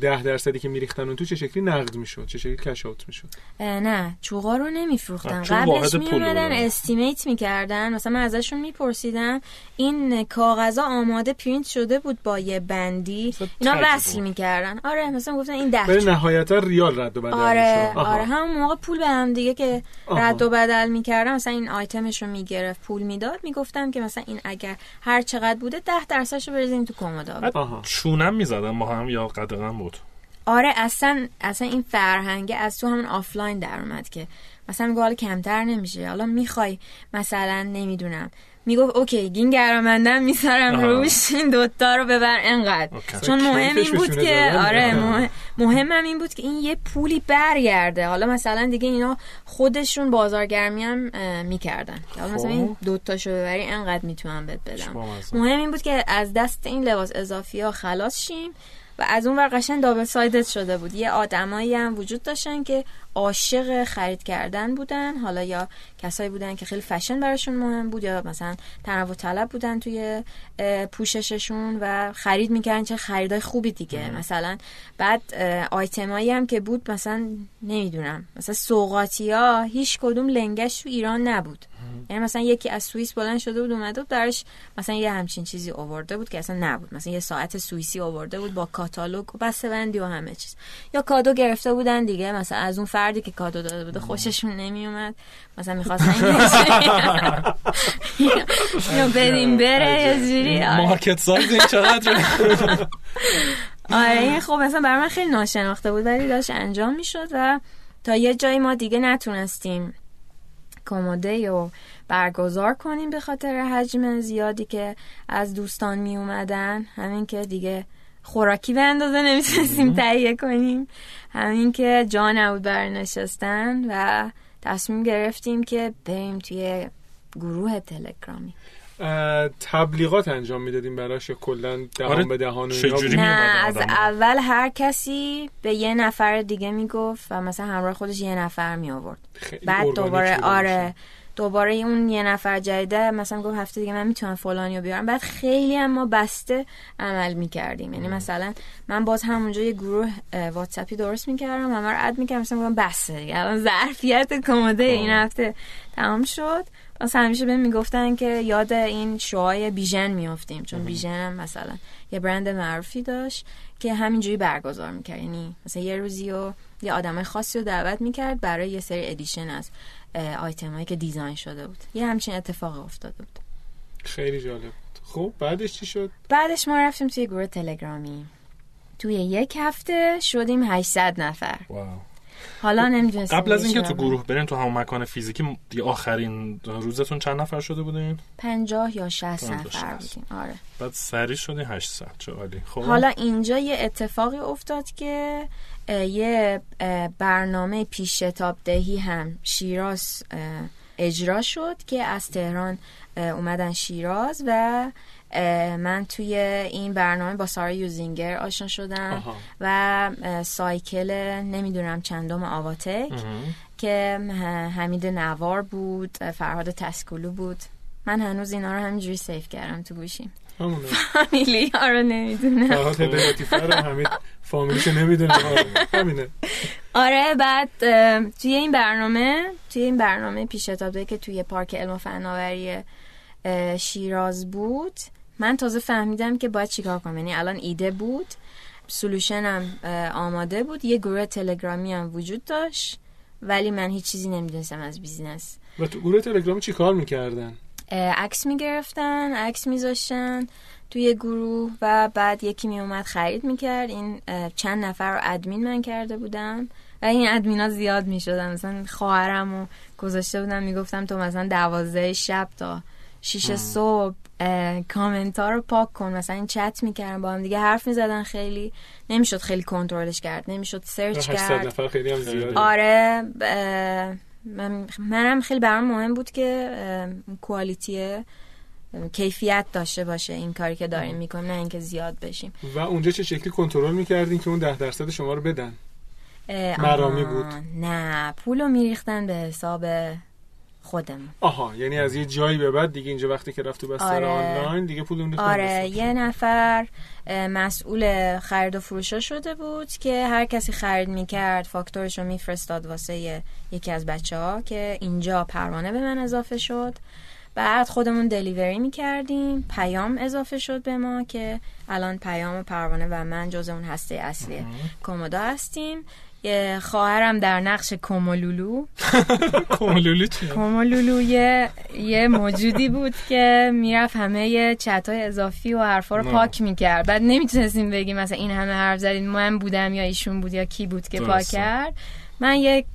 ده درصدی که میریختن اون تو چه شکلی نقد می‌شد؟ چه شکلی کش اوت می‌شد؟ نه چوغا رو نمیفروختن. قبلش میومدن استیمیت می‌کردن. مثلا من ازشون میپرسیدم این کاغذا آماده پرینت شده بود با یه بندی؟ اینا وصل می‌کردن. آره مثلا گفتن این ده به نهایتا ریال رد و بدل آره آره همون موقع پول به هم دیگه که رد و بدل می‌کردن مثلا این آیتمش رو می‌گرفت پول می‌داد. می‌گفتم که مثلا این اگر هر چقدر بوده ده درصدشو بریزین تو کمد چونم می‌زدن ما هم یا قدغن بود. آره اصلا اصلا این فرهنگه از تو همون آفلاین در اومد که مثلا میگه حالا کمتر نمیشه. حالا می‌خوای مثلا نمی‌دونم. می‌گفت اوکی این گرامندم میسارم روش این دوتا رو ببر انقدر. چون مهم این بود که آره مهم مهمم این بود که این یه پولی برگرده. حالا مثلا دیگه اینا خودشون بازارگرمی هم می‌کردن. حالا مثلا این خب. دوتاشو ببری انقدر می‌تونم بهت بدم. مهم این بود که از دست این لباس اضافی ها خلاص شیم. و از اون ور قشنگ دابل سایدت شده بود. یه آدمایی هم وجود داشتن که عاشق خرید کردن بودن. حالا یا کسایی بودن که خیلی فشن براشون مهم بود یا مثلا تنوع طلب بودن توی پوشششون و خرید می‌کردن چه خریدای خوبی دیگه. مثلا بعد آیتمایی هم که بود مثلا نمی‌دونم مثلا سوقاتی ها هیچ کدوم لنگش تو ایران نبود. یعنی مثلا یکی از سوئیس بلند شده بود اومده بود درش مثلا یه همچین چیزی آورده بود که اصلا نبود. مثلا یه ساعت سوئیسی آورده بود با کاتالوگ و بسته بندی و همه چیز. یا کادو گرفته بودن دیگه مثلا از اون فردی که کادو داده بوده خوششون نمیومد. مثلا می‌خواستن اینو بدیم بره یه جوری. مارکت سایز این چقدر؟ آره خب مثلا برای من خیلی ناشناخته بود ولی داشت انجام می‌شد و تا یه جایی ما دیگه نتونستیم کموده و برگزار کنیم به خاطر حجم زیادی که از دوستان می اومدن. همین که دیگه خوراکی به اندازه نمی‌تونستیم تهیه کنیم. همین که جا نبود بر نشستن و تصمیم گرفتیم که بریم توی گروه تلگرامی. تبلیغات انجام می‌دادیم براش کلا دهان آره، به دهان نه از؟ اول هر کسی به یه نفر دیگه می‌گفت و مثلا همراه خودش یه نفر می آورد بعد دوباره آره. دوباره اون یه نفر جدیده مثلا گفت هفته دیگه من می‌تونم فلانی رو بیارم. بعد خیلی هم ما بسته عمل می‌کردیم. یعنی مثلا من باز همونجا یه گروه اه، واتساپی درست می‌کردم همه رو اد می‌کردم. مثلا گفتم بسته دیگه الان ظرفیت کموده این هفته تمام شد. بس همیشه بهم می‌گفتن که یاد این شوهای بیژن میافتیم چون بیژن مثلا یه برند معروفی داشت که همینجوری برگزار می‌کرد. یعنی مثلا یه روزی و یه آدم خاصی رو دعوت می‌کرد برای یه سری ادیشن از آیتم هایی که دیزاین شده بود. یه همچین اتفاق افتاده بود. خیلی جالب بود. خب بعدش چی شد؟ بعدش ما رفتیم توی گروه تلگرامی. توی یک هفته شدیم 800 نفر. واو. حالا نمی‌دونستیم قبل از اینکه تو گروه برین تو همون مکان فیزیکی دیگه آخرین روزتون چند نفر شده بودین؟ 50 یا 60 50 نفر 60. بودیم. آره. بعد سریع شدی 800 چه عالی. خب. حالا اینجا یه اتفاقی افتاد که یه برنامه پیش شتاب دهی هم شیراز اجرا شد که از تهران اومدن شیراز و من توی این برنامه با سارا یوزینگر آشنا شدم آها. و سایکل نمی‌دونم چندم آواتک. که حمید نوار بود فرهاد تسکولو بود. من هنوز اینا رو همینجوری سیف کردم تو گوشیم. فامیلی ها رو نمی‌دونم. فرهاد فامیلیشو نمی‌دونه. همینه. آره بعد توی این برنامه توی این برنامه پیش که توی پارک علم و فناوری شیراز بود من تازه فهمیدم که باید چیکار کنم. یعنی الان ایده بود سلوشنم آماده بود. یه گروه تلگرامی هم وجود داشت ولی من هیچ چیزی نمی‌دونستم از بیزینس. و تو گروه تلگرامی چی کار می‌کردن؟ عکس می‌گرفتن عکس میذاشتن توی گروه و بعد یکی میومد خرید می‌کرد. این چند نفر رو ادمین من کرده بودم. و این ادمین ها زیاد می‌شدن. مثلا خواهرم رو گذاشته بودم می‌گفتم تو مثلا دوازده شب تا شیش صبح کامنت ها رو پاک کن. مثلا این چت می‌کردن با هم دیگه حرف می‌زدن خیلی. نمی‌شد خیلی کنترلش کرد. نمی‌شد سرچ 800 کرد. نفر خیلی هم زیاده. آره من منم خیلی برام مهم بود که کوالیتی کیفیت داشته باشه این کاری که داریم می‌کنیم نه اینکه زیاد بشیم. و اونجا چه شکلی کنترل می‌کردین که اون ده درصد شما رو بدن؟ مرامی بود. نه. پولو میریختن به حساب خودمون آها یعنی از یه جایی به بعد دیگه اینجا وقتی که رفت تو بستر آره. آنلاین دیگه پول اون آره یه نفر مسئول خرید و فروشا شده بود که هر کسی خرید می‌کرد فاکتورش رو میفرستاد واسه یکی از بچه ها که اینجا پروانه به من اضافه شد. بعد خودمون دلیوری می‌کردیم. پیام اضافه شد به ما که الان پیام و پروانه و من جز اون هسته اصلی کومودا هستیم. خواهرم در نقش کومولولو. کومولولی چیه کومولولو یه موجودی بود که می‌رفت همه چت های اضافی و حرفا رو. پاک می‌کرد. بعد نمی‌تونستیم بگیم مثلا این همه حرف زدین من بودم یا ایشون بود یا کی بود که پاک. کرد. من یک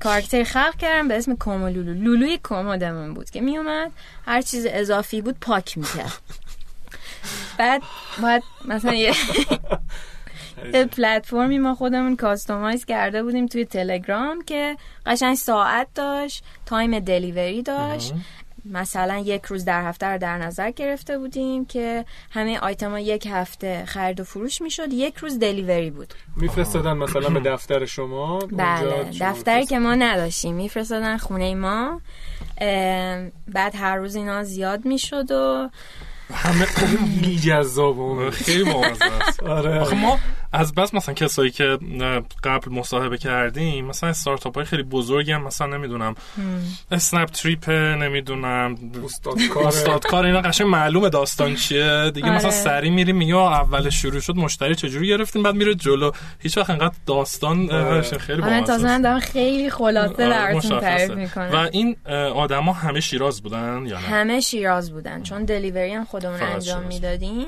کارکتر خلق کردم به اسم کومولولو. لولوی کومودمون بود که میومد هر چیز اضافی بود پاک می‌کرد. بعد باید مثلا یه پلتفرمی ما خودمون customize کرده بودیم توی تلگرام که قشنگ ساعت داشت time delivery داشت. مثلا یک روز در هفته رو در نظر گرفته بودیم که همه آیتما یک هفته خرید و فروش می‌شد یک روز delivery بود. میفرستادن مثلا به دفتر شما؟ بله دفتری که ما نداشتیم. میفرستادن خونه ما. بعد هر روز اینا زیاد می‌شد و همه خیلی جذاب اون خیلی بامزه است. آره. آخه ما از بس مثلا کسایی که قبل مصاحبه کردیم مثلا استارتاپ های خیلی بزرگی هم مثلا نمی‌دونم اسنپ تریپ نمی‌دونم استاد کار استادکار اینا قشنگ معلومه داستان چیه دیگه آره. مثلا سری میریم میگه اول شروع شد مشتری چجوری گرفتیم بعد میره جلو هیچ وقت انقدر داستان آره. خیلی آره تازه. دارم خیلی خلاصه آره، براتون. تعریف و می‌کنم این آدما همه شیراز بودن یا نه همه شیراز بودن چون دلیوری هم خودمون انجام. می‌دادیم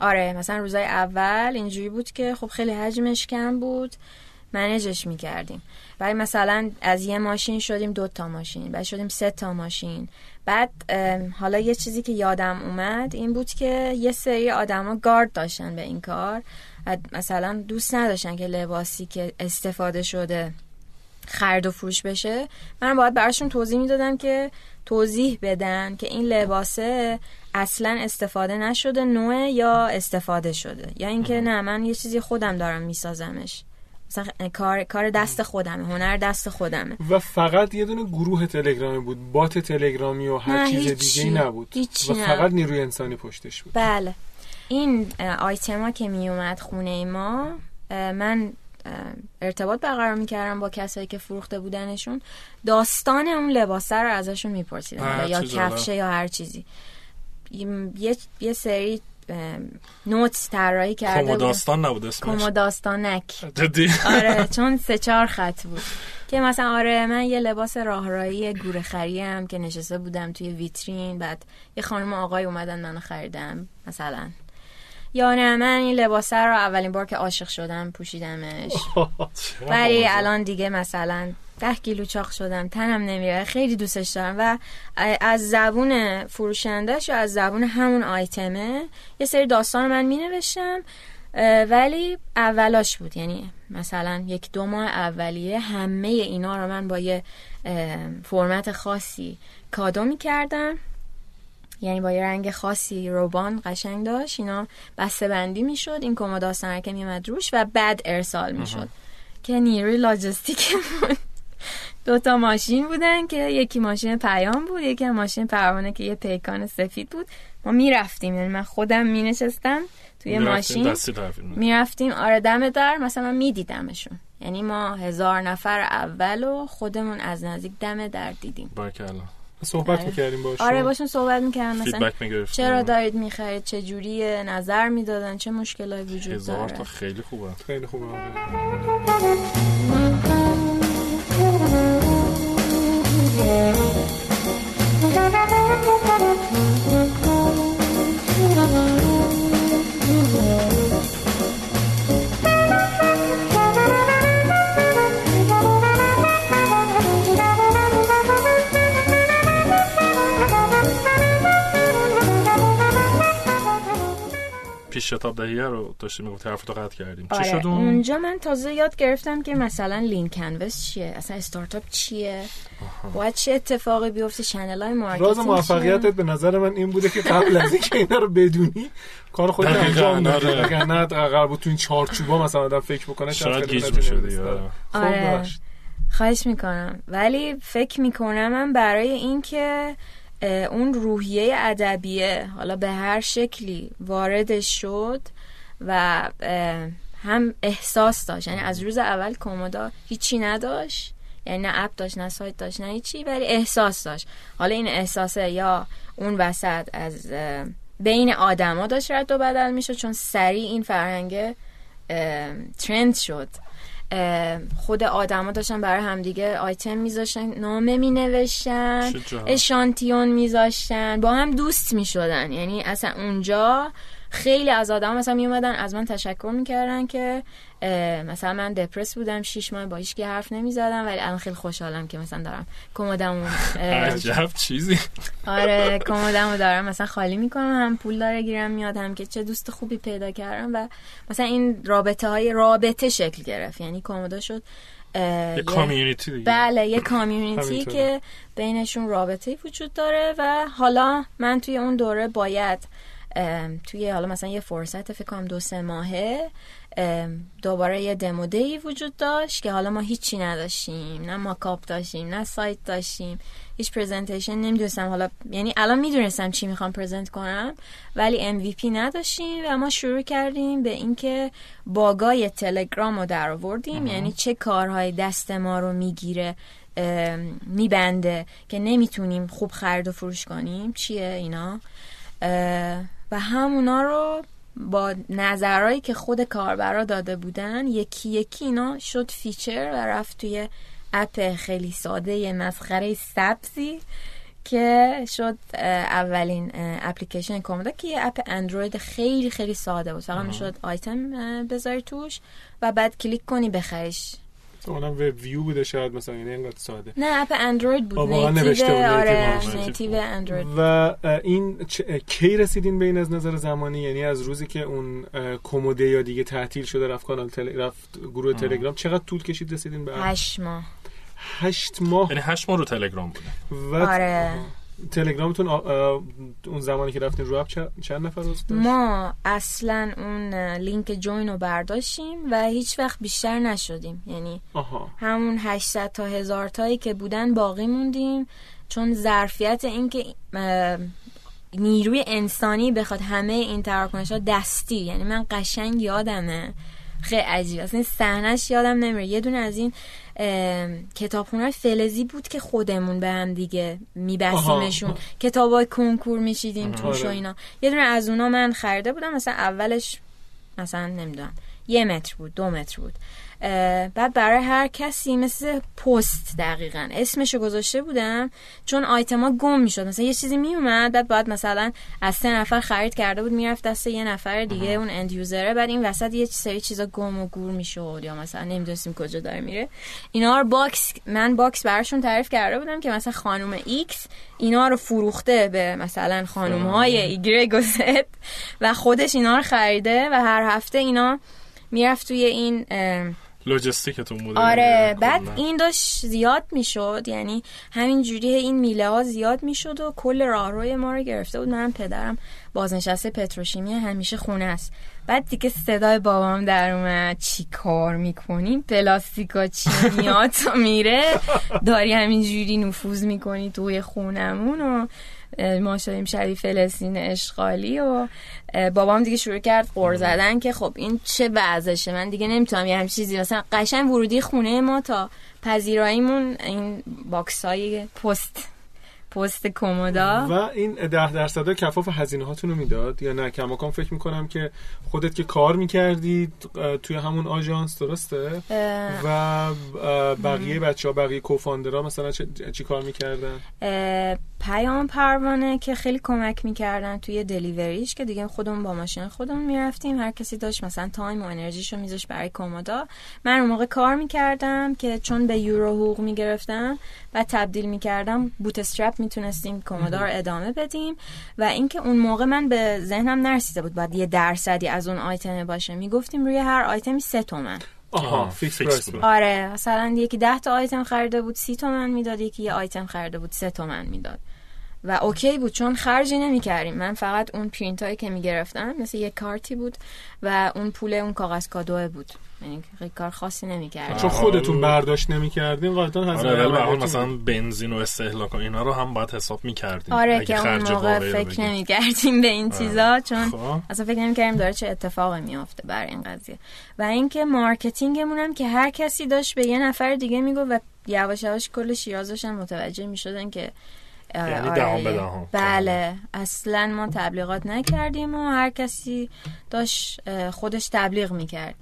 آره مثلا روزای اول اینجوری بود که خب خیلی حجمش کم بود منیجش می‌کردیم. ولی مثلا از یه ماشین شدیم دو تا ماشین بعد شدیم سه تا ماشین. بعد حالا یه چیزی که یادم اومد این بود که یه سری آدما گارد داشتن به این کار مثلا دوست نداشتن که لباسی که استفاده شده خرید و فروش بشه. من باید براشون توضیح می‌دادم که توضیح بدن که این لباسه اصلا استفاده نشده نوع یا استفاده شده؟ یا اینکه نه من یه چیزی خودم دارم میسازمش. مثلا کار کار دست خودمه هنر دست خودمه. و فقط یه دونه گروه تلگرامی بود. بات تلگرامی و هر چیز. دیگه نبود. و. فقط نیروی انسانی پشتش بود. بله. این آیتما که می اومد خونه ما من ارتباط برقرار می‌کردم با کسایی که فروخته بودنشون. داستان اون لباسه رو ازشون میپرسیدم. یا. کفشه یا هر چیزی. یه, یه سری نوتس طراحی کرده کمو بودم داستان نبود اسمش. کمو داستانک جدی؟ آره چون سه چهار خط بود. که مثلا آره من یه لباس راهرایی گوره خریم که نشسته بودم توی ویترین بعد یه خانم آقای اومدن منو خریدم مثلا. یا نه من این لباسه رو اولین بار که عاشق شدم پوشیدمش. ولی الان دیگه مثلا ده کیلو چاق شدم تنم نمیره خیلی دوستش دارم و از زبون فروشندهش یا از زبون همون آیتمه یه سری داستان من می نوشتم ولی اولاش بود. یعنی مثلا یک دو ماه اولیه همه اینا رو من با یه فرمت خاصی کادو می کردم یعنی با یه رنگ خاصی روبان قشنگ داشت اینا بسته بندی می شد این کمد داستان که می روش و بعد ارسال می شد که نیروی لاجستیک دو تا ماشین بودن که یکی ماشین پیام بود یکی ماشین پروانه که یه پیکان سفید بود. ما می‌رفتیم یعنی من خودم می نشستم توی ماشین. دستی طرفین می‌رفتیم آره دم در. مثلا من میدیدمشون. یعنی ما هزار نفر اول و خودمون از نزدیک دم در دیدیم. بارکلا صحبت آره. می‌کردیم باشون. آره باشون صحبت می‌کردم مثلا می‌گرفت چرا دارید می‌خرید؟ چه جوریه نظر می‌دادن؟ چه مشکلایی وجود هزار داره؟ تا خیلی خوبه. خیلی خوبه. Thank you. پیش شتاب دهیه رو داشتیم می‌گفت رو قطع کردیم. چی آره شد اون؟ اونجا من تازه یاد گرفتم که مثلا lean canvas چیه اصلا استارتاپ چیه؟ باید چه اتفاقی بیفته؟ channel های marketing راز موفقیتت به نظر من این بوده که قبل از اینکه اینا رو بدونی کار خودت انجام دادی آره. اگر نه قرار بود تو این چارچوبا مثلا آدم فکر بکنه شاید گیج نمی‌رسید. آره. خب آره. خواهش می‌کنم. ولی فکر می‌کنم من برای اینکه اون روحیه ادبیه حالا به هر شکلی وارد شد و هم احساس داشت. یعنی از روز اول کومودا هیچی نداشت. یعنی نه اپ داشت نه سایت داشت نه هیچی ولی احساس داشت. حالا این احساسه یا اون وسط از بین آدما داشت رد و بدل می‌شد چون سریع این فرهنگ اه، ترند شد. خود آدما داشتن برای همدیگه آیتم میذاشتن نامه مینوشتن. اشانتیون میذاشتن با هم دوست می‌شدن یعنی اصلا اونجا خیلی از آدم مثلا میومدن از من تشکر می‌کردن که مثلا من دپرس بودم شیش ماه با هیچکی حرف نمی‌زدم ولی الان خیلی خوشحالم که مثلا دارم کمدمون عجب چیزی. آره کمدمو دارم مثلا خالی می‌کنم هم پول داره گیرم میاد هم که چه دوست خوبی پیدا کردم و مثلا این رابطه های رابطه شکل گرفت. یعنی کمدا شد یه کامیونیتی دیگه. بله یه کامیونیتی. که بینشون رابطه وجود داره و حالا من توی اون دوره باید توی حالا مثلا یه فرصت فکر کنم دو سه ماهه دوباره یه دمو دی وجود داشت که حالا ما هیچی نداشتیم نه ماکاپ داشتیم نه سایت داشتیم هیچ پرزنتیشن نمی‌دونستم. حالا یعنی الان می‌دونستم چی می‌خوام پرزنت کنم ولی MVP نداشتیم و ما شروع کردیم به اینکه bug ای تلگرام رو در آوردیم. یعنی چه کارهای دست ما رو می‌گیره میبنده که نمی‌تونیم خوب خرید و فروش کنیم. چیه اینا؟ و همونا رو با نظرهایی که خود کاربرا داده بودن یکی یکی اینا شد feature و رفت توی app خیلی ساده مسخره سبزی که شد اولین اپلیکیشن کمودا که یه app اندروید خیلی خیلی ساده بود. فقط می‌شد آیتم بذاری توش و بعد کلیک کنی بخریش. اونم web view بوده شاید مثلا یعنی اینقدر ساده. نه app اندروید بود آه، نوشته آره. native اندروید. و این چ- کی رسیدین به این از نظر زمانی؟ یعنی از روزی که اون کموده یا دیگه تعطیل شده رفت کانال تل... رفت گروه تلگرام چقدر طول کشید رسیدین به هشت ماه. هشت ماه. یعنی هشت ماه رو تلگرام بوده. و آره. تلگرامتون آ- آ، اون زمانی که رفتین رو app چند- نفر داشت؟ ما اصلا اون لینک جوین رو برداشتیم و هیچ وقت بیشتر نشدیم. یعنی آها. همون 800 تا هزار تایی که بودن باقی موندیم. چون ظرفیت این که نیروی انسانی بخواد همه این تراکنش ها دستی. یعنی من قشنگ یادمه. خیلی عجیب. اصلا صحنش یادم نمیره. یه دونه از این کتابخونه فلزی بود که خودمون به هم دیگه میبستیمشون. کتابای کنکور می‌چیدیم توش و آره. اینا یه دونه از اونا من خریده بودم مثلا اولش مثلا نمی‌دونم یه متر بود دو متر بود بعد برای هر کسی مثل پست دقیقا. اسمشو گذاشته بودم چون آیتما گم می‌شد. مثلا یه چیزی میومد بعد باید مثلا از سه نفر خرید کرده بود می‌رفت دست یه نفر دیگه اون end user ه بعد این وسط یه سری چیزا گم و گور می‌شد یا مثلا نمی‌دونستیم کجا داره میره. اینا رو box من box براشون تعریف کرده بودم که مثلا خانم ایکس اینا رو فروخته به مثلا خانم های ایگرگ و زد و خودش اینا رو خریده و هر هفته اینا می‌رفت توی این لوجستیکتون بوده. آره دیگه، بعد کلاً. این داشت زیاد می‌شد یعنی همین جوری این میله ها زیاد می‌شد و کل راهروی ما رو گرفته بود. من پدرم بازنشسته پتروشیمی همیشه خونه است. بعد دیگه صدای بابام در اومد. چی کار می‌کنیم پلاستیکا چی میاد؟ میره؟ داری همین جوری نفوذ می‌کنی توی خونمون و ما شدیم شبیه فلسطین اشغالی و بابام دیگه شروع کرد قر زدن که خب این چه وضعشه من دیگه نمی‌تونم یه همچین چیزی مثلا قشنگ ورودی خونه ما تا پذیراییمون این box های پست. پست کمودا و این ده درصد کفاف هزینه هاتون رو می‌داد؟ یا نه؟ کماکان فکر می‌کنم که خودت که کار می‌کردی توی همون آژانس درسته؟ و بقیه بچه ها بقیه co-founder ها مثلا چه- چی کار می‌کردن؟ پیام پروانه که خیلی کمک می‌کردن توی delivery ش که دیگه خودمون با ماشین خودمون می‌رفتیم. هر کسی داشت مثلا time و انرژیشو میذاشت برای کمودا من اون موقع کار می‌کردم که چون به یورو حقوق می‌گرفتم و تبدیل می‌کردم bootstrap می‌تونستیم کمودا رو ادامه بدیم و اینکه اون موقع من به ذهنم نرسیده بود باید یه درصدی از اون آیتم باشه. می‌گفتیم روی هر آیتمی سه تومن. آها آه، fix بود. آره مثلا یکی ده تا آیتم خریده بود سی تومن می‌داد یکی یه آیتم خریده بود سه تومن می‌داد. و OK بود چون خرجی نمی‌کردیم. من فقط اون پرینت هایی که می‌گرفتم مثل یه کارتی بود و اون پول اون کاغذ کادوه بود. یعنی کار خاصی نمی‌کردیم. چون خودتون برداشت نمی‌کردین قاعدتا آره هزینه هر حال مثلا. بنزین و استهلاک و اینا رو هم باید حساب می‌کردیم. آره که اون موقع فکر نمی‌کردیم به این چیزا چون خب. اصلا فکر نمی‌کردیم داره چه اتفاقی میافته بر این قضیه. و اینکه marketing مون هم که هر کسی داشت به یه نفر دیگه می‌گفت و یواش یواش کل شیراز داشتن متوجه می‌شدن که یعنی آره، به. بله. اصلا ما تبلیغات نکردیم و هر کسی داشت خودش تبلیغ می‌کرد.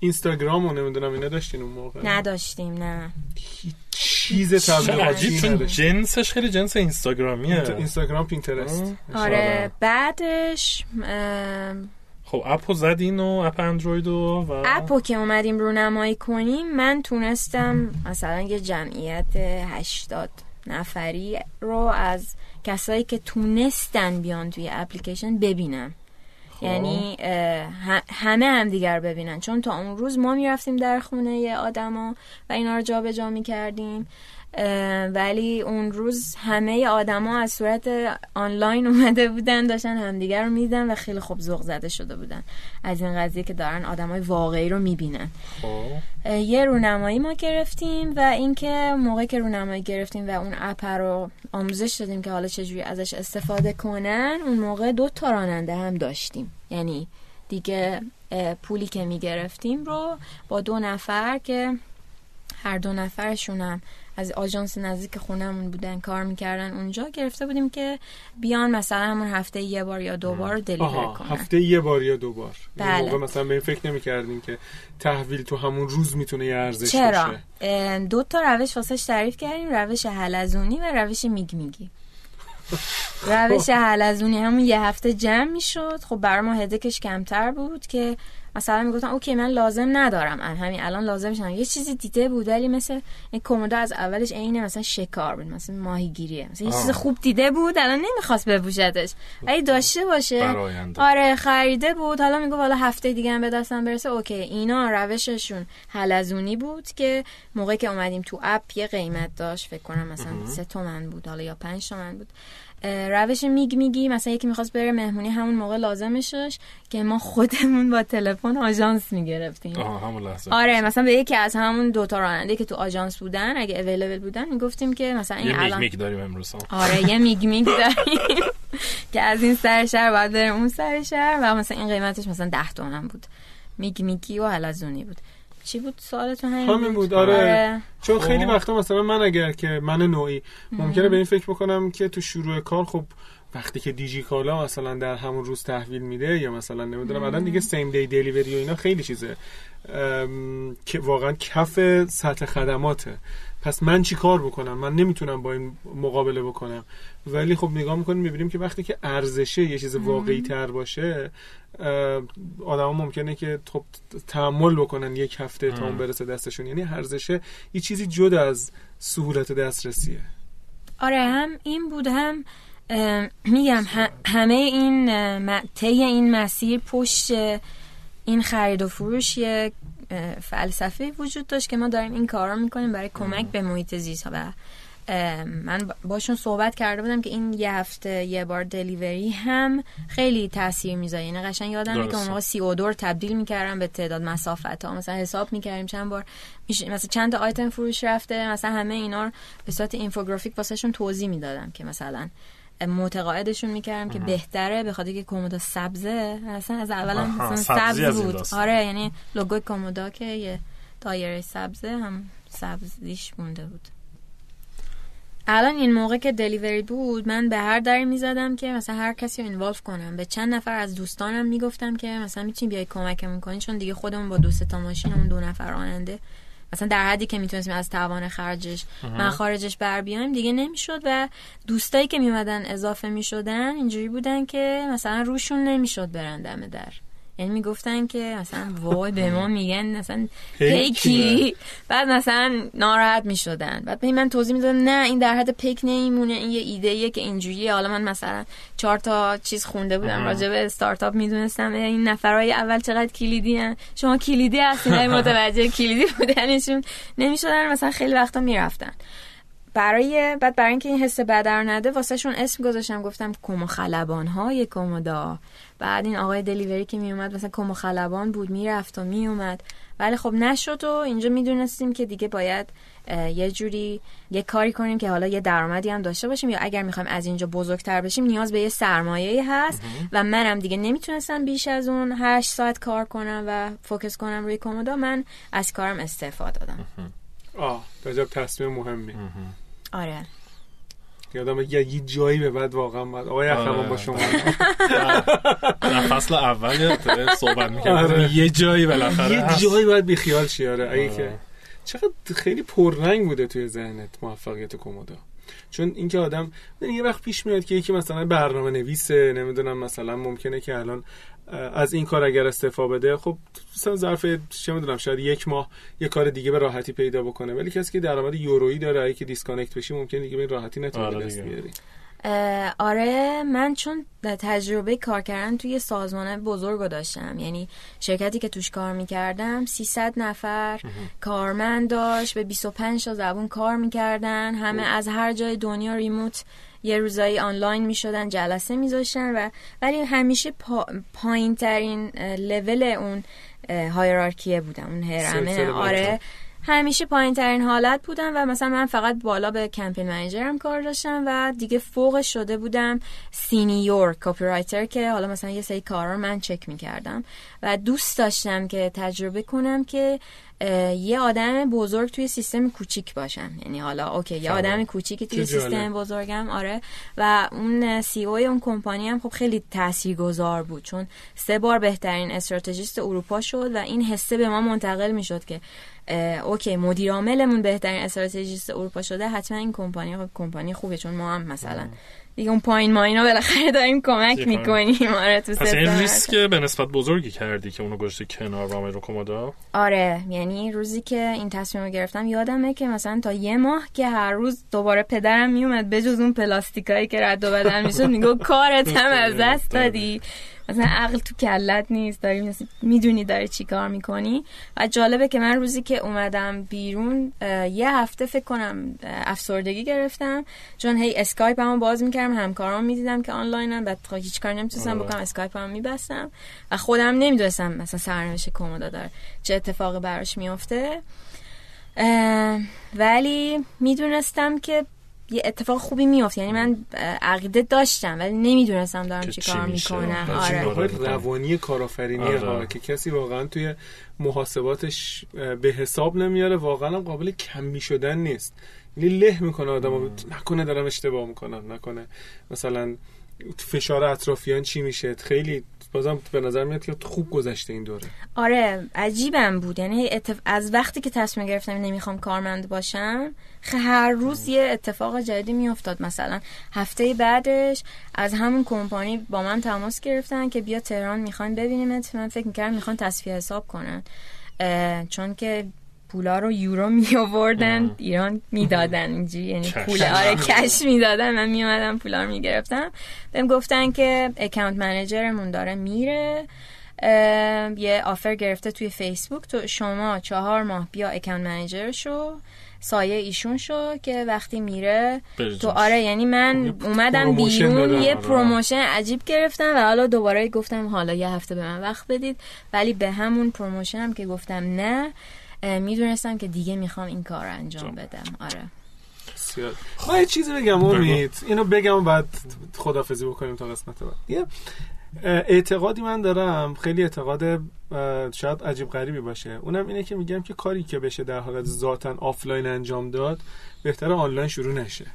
اینستاگرام و نمی‌دونم اینا داشتین اون موقع؟ نداشتیم نه. چیز تبلیغاتی چون جنسش خیلی جنس اینستاگرامیه. اینستاگرام پینترست. آره بعدش خب اپو زدین و اپ اندروید و و اپو که اومدیم رونمایی کنیم من تونستم مثلا یه جمعیت 80 نفری رو از کسایی که تونستن بیان توی اپلیکیشن ببینم خب. یعنی همه هم دیگر ببینن. چون تا اون روز ما می‌رفتیم در خونه آدما و اینا رو جابجا می‌کردیم. ولی اون روز همه آدما از صورت آنلاین اومده بودن داشتن همدیگر رو میدن و خیلی خوب ذوق زده شده بودن. از این قضیه که دارن آدمای واقعی رو می‌بینن. خب. یه رونمایی ما گرفتیم و اینکه موقعی که رونمایی گرفتیم و اون اپ رو آموزش دادیم که حالا چجوری ازش استفاده کنن اون موقع دو تا راننده هم داشتیم. یعنی دیگه پولی که می‌گرفتیم رو با دو نفر که هر دو نفرشون هم از آژانس نزدیک خونمون بودن کار می‌کردن اونجا. گرفته بودیم که بیان مثلا همون هفته یه بار یا دو بار دلیور کنن. هفته یه بار یا دو بار. بله. بله. موقع مثلا به این فکر نمی کردیم که تحویل تو همون روز می‌تونه یه ارزش چرا؟ باشه. دو تا روش واسش تعریف کردیم روش حلزونی و روش میگ میگی روش حلزونی همون یه هفته جمع می‌شد. خب برای ما هدکش کمتر بود که مثلا می‌گفتم OK من لازم ندارم. همین الان لازم شدم یه چیزی دیده بود ولی مثل این کمودا از اولش عین مثلا شکار بود مثلا ماهیگیریه. مثلا یه چیز خوب دیده بود الان نمی‌خواست بپوشتش ولی داشته باشه. آره خریده بود. حالا میگه حالا هفته دیگه هم به دستم برسه. OK اینا روششون حلزونی بود که موقعی که اومدیم تو app یه قیمت داشت. فکر کنم مثلا سه تومن بود حالا یا پنج تومن بود. روش میگ میگی مثلا یکی می‌خواست بره مهمونی همون موقع لازمش که ما خودمون با تلفن آژانس می‌گرفتیم. همون لحظه. آره مثلا به یکی از همون دوتا راننده که تو آژانس بودن اگه اویلیبل بودن می‌گفتیم که مثلا این یه الان میگ میگ داریم امروز. آره یه میگ میگ داریم که از این سر شهر باید بریم اون سر شهر و مثلا این قیمتش مثلا ده تومن بود. میگ میگی و حلزونی بود. چی بود سوالتون همین همین بود آره, چون خیلی وقتا مثلا من اگر که من نوعی ممکنه به این فکر بکنم که تو شروع کار خب وقتی که دیجی کالا مثلا در همون روز تحویل میده یا مثلا نمی‌دونم الان دیگه سیم دی دلیوری و اینا خیلی چیزه. که واقعا کف سطح خدماته. پس من چی کار بکنم؟ من نمی‌تونم با این مقابله بکنم. ولی خب نگاه می‌کنیم می‌بینیم که وقتی که ارزشه یه چیز واقعی تر باشه آدما ممکنه که خب تحمل بکنن یک هفته تا اون برسه دستشون. یعنی ارزشه یه چیزی جدا از سهولت دسترسیه. آره هم این بود هم میگم همه این طی این مسیر پشت این خرید و فروش اه، فلسفه وجود داشت که ما داریم این کارا می‌کنیم برای کمک به محیط زیست. و من با- باشون صحبت کرده بودم که این یه هفته یه بار دلیوری هم خیلی تاثیر می‌ذاره. یعنی قشنگ یادمه که. اون موقع سی دور تبدیل می‌کردم به تعداد مسافت ها مثلا حساب می‌کردیم چند بار میشه مثلا چند تا آیتم فروش رفته. مثلا همه اینا رو به صورت اینفوگرافیک واسهشون توضیح می‌دادم که مثلا متقاعدشون می‌کردم که بهتره به خاطر که کومودا سبزه. اصلا از اول سبز بود. آره یعنی لوگوی کومودا که یه دایره سبزه هم سبزیش مونده بود. الان این موقع که دلیوری بود من به هر دری می‌زدم که مثلا هر کسی رو اینوالو کنم. به چند نفر از دوستانم می‌گفتم که مثلا می‌تونی بیای کمکمون کنی چون دیگه خودمون با دو سه تا ماشینمون دو نفر راننده مثلا در حدی که می‌تونستیم از توان خرجش من خارجش بر بیایم دیگه نمی‌شد و دوستایی که میمدن اضافه می‌شدن اینجوری بودن که مثلا روشون نمی‌شد برن دم در. یعنی می‌گفتن که مثلا وای به ما میگن مثلا پیکی بعد مثلا ناراحت می‌شدن. بعد به من توضیح می‌دادم نه این در حد پیک نمیمونه این یه ایده ایه که اینجوریه. حالا من مثلا چهار تا چیز خونده بودم راجع به استارتاپ می‌دونستم این نفرای اول چقدر کلیدی هن. شما کلیدی هستین متوجه کلیدی بودنشون نمی‌شدن. مثلا خیلی وقتا می‌رفتن. برای بعد برای اینکه این حس بد رو نده واسه شون اسم گذاشتم گفتم کم خلبان های کمودا بعد این آقای دلیوری که میومد مثلا کم خلبان بود می‌رفت و میومد ولی خب نشد و اینجا می‌دونستیم که دیگه باید یه جوری یه کاری کنیم که حالا یه درآمدی هم داشته باشیم یا اگر می‌خوایم از اینجا بزرگتر بشیم نیاز به یه سرمایه هست. و منم دیگه نمی‌تونستم بیش از اون هشت ساعت کار کنم و فوکس کنم روی کمودا من از کارم استعفا دادم. آه عجب تصمیم مهمی آره یادم یه یه جایی به بعد واقعا بعد آقای آره. اخرمان با شما در فصل اول صحبت می‌کردم آره. یه جایی بالاخره یه. جایی باید بیخیال شی آره اگه آره. که چقدر خیلی پررنگ بوده توی ذهنت موفقیت کومودا چون اینکه آدم ببین، یه وقت پیش میاد که یکی مثلا برنامه نویسه نمی‌دونم مثلا ممکنه که الان از این کار اگر استعفا بده خب مثلا ظرف چه می‌دونم شاید یک ماه یه کار دیگه به راحتی پیدا بکنه. ولی کسی که درآمد یورویی داره اگه که disconnect بشی ممکنه دیگه به راحتی نتونه آره به دست. بیاری. آره من چون تجربه کار کردن توی سازمان بزرگ رو داشتم. یعنی شرکتی که توش کار می‌کردم 300 نفر کارمند داشت به 25 تا زبون کار می‌کردن همه از هر جای دنیا remote یه روزایی آنلاین می‌شدن جلسه میذاشتن و ولی همیشه پا، پایین ترین لول اون hierarchy ه بودم اون هرمه آره. همیشه پایین ترین حالت بودم و مثلا من فقط بالا به campaign manager م کار داشتم و دیگه فوقش شده بودم senior copywriter که حالا مثلا یه سری کارا من چک می‌کردم و دوست داشتم که تجربه کنم که یه آدم بزرگ توی سیستم کوچیک باشم. یعنی حالا OK یه آدم کوچیکی توی سیستم بزرگم آره. و اون CEO اون کمپانی هم خب خیلی تاثیرگذار بود. چون سه بار بهترین استراتژیست اروپا شد و این حسه به ما منتقل می‌شد که اوکی مدیر عاملمون بهترین استراتژیست اروپا شده حتما این کمپانی خب کمپانی خوبه چون ما هم مثلا دیگه اون پایین ما اینا بالاخره داریم کمک می‌کنیم. آره تو پس این ریسک به نسبت بزرگی کردی که اونو گذاشتی کنار رامه رو کمودا آره یعنی روزی که این تصمیم رو گرفتم یادمه که مثلا تا یه ماه که هر روز دوباره پدرم میومد بجز اون پلاستیکایی که رد و بدل می‌شد میگو کارت هم از دست دادی. مثلا عقل تو کلت نیست داری می‌دونی داری چی کار می‌کنی. و جالبه که من روزی که اومدم بیرون یه هفته فکر کنم افسردگی گرفتم. چون هی اسکایپ هم باز می‌کردم همکارام می‌دیدم که آنلاینن. بعد هیچ کاری نمی‌تونستم آره. بکنم اسکایپ هم میبستم. و خودم نمی‌دونستم مثلا سرنوشت کمودا داره چه اتفاقی براش میفته ولی می‌دونستم که یه اتفاق خوبی میفته. یعنی من عقیده داشتم ولی نمی‌دونستم دارم چی کار می‌کنم. آره. روانی کارآفرینی آره. که کسی واقعا توی محاسباتش به حساب نمیاره. واقعا قابل کمی شدن نیست. یعنی له می‌کنه آدم نکنه دارم اشتباه می‌کنم. نکنه. مثلا فشار اطرافیان چی میشه؟ خیلی بازم به نظر میاد که خوب گذشته این دوره. آره عجیبم بود. یعنی از وقتی که تصمیم گرفتم نمی‌خوام کارمند باشم هر روز یه اتفاق جدیدی میافتاد. مثلا هفته بعدش از همون کمپانی با من تماس گرفتن که بیا تهران می‌خوان ببینیمت. من فکر می‌کردم می‌خوان تصفیه حساب کنن. چون که پولا رو یورو می آوردن ایران می‌دادن. اینجوری یعنی پول آره کش می‌دادن. من می اومدم پولا رو می‌گرفتم. بهم گفتن که اکانت منیجرمون داره میره. یه آفر گرفته توی فیسبوک تو شما چهار ماه بیا اکانت منیجر شو سایه ایشون شو که وقتی میره. تو آره یعنی من خب، اومدم بیرون یه آره. پروموشن عجیب گرفتم و حالا دوباره گفتم حالا یه هفته به من وقت بدید. ولی به همون promotion هم که گفتم نه می‌دونستم که دیگه می‌خوام این کار رو انجام بدم. آره. من یه چیزی بگم امید. اینو بگم بعد خدافظی بکنیم تا قسمت بعد. یه اعتقادی من دارم خیلی اعتقاد شاید عجیب غریبی باشه. اونم اینه که میگم که کاری که بشه در حالت ذاتا آفلاین انجام داد بهتره آنلاین شروع نشه.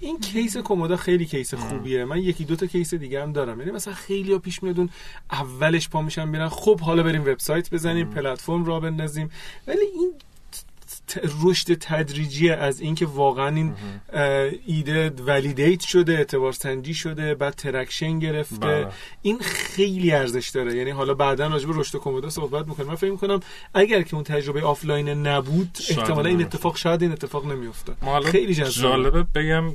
این case کمودا خیلی case خوبیه. من یکی دو تا case دیگه هم دارم. یعنی مثلا خیلی ها پیش میاد اون اولش پا میشن میرن. خب حالا بریم وبسایت بزنیم پلتفرم را بندازیم. ولی این رشد تدریجی از اینکه واقعا این ایده validate شده اعتبار سنجی شده بعد traction گرفته. بله. این خیلی ارزش داره. یعنی حالا بعدا راجع به رشد کمودا صحبت می‌کنم من فکر می‌کنم اگر که اون تجربه آفلاین نبود احتمالا این اتفاق شاید این اتفاق نمیافتاد. خیلی جالبه بگم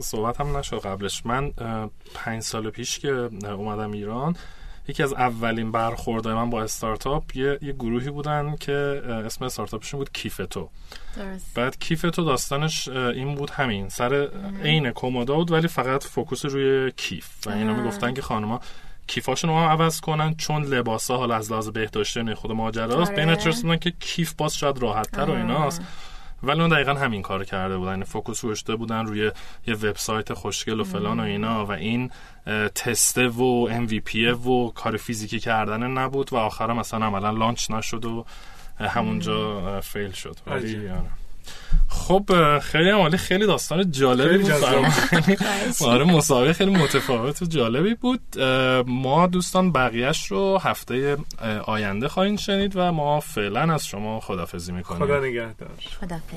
صحبت هم نشد قبلش. من پنج سال پیش که اومدم ایران یکی از اولین برخوردهای من با استارتاپ یه, یه گروهی بودن که اسم استارتاپشون بود کیفتو. درست. بعد کیفتو داستانش این بود همین سر عین کومودا بود ولی فقط focus روی کیف. و اینا می‌گفتن که خانما کیفاشون رو هم عوض کنن چون لباسا حالا از لحاظ بهداشتی خود ماجراست. آره. بین که کیف باز شاید راحت تر و ایناست. ولی اون دقیقا همین کار کرده بودن. یعنی focus بودن روی یه وبسایت خوشگل و فلان و اینا و این تسته و MVP و کار فیزیکی کردن نبود و آخرا مثلا عملا launch نشد و همونجا fail شد. ولی خب خیلی عالی خیلی داستان جالبی بود آره مسابقه خیلی متفاوت و جالبی بود. ما دوستان بقیهش رو هفته آینده خواهیم شنید و ما فعلا از شما خدافزی می‌کنیم. خدا نگهدار. خدافز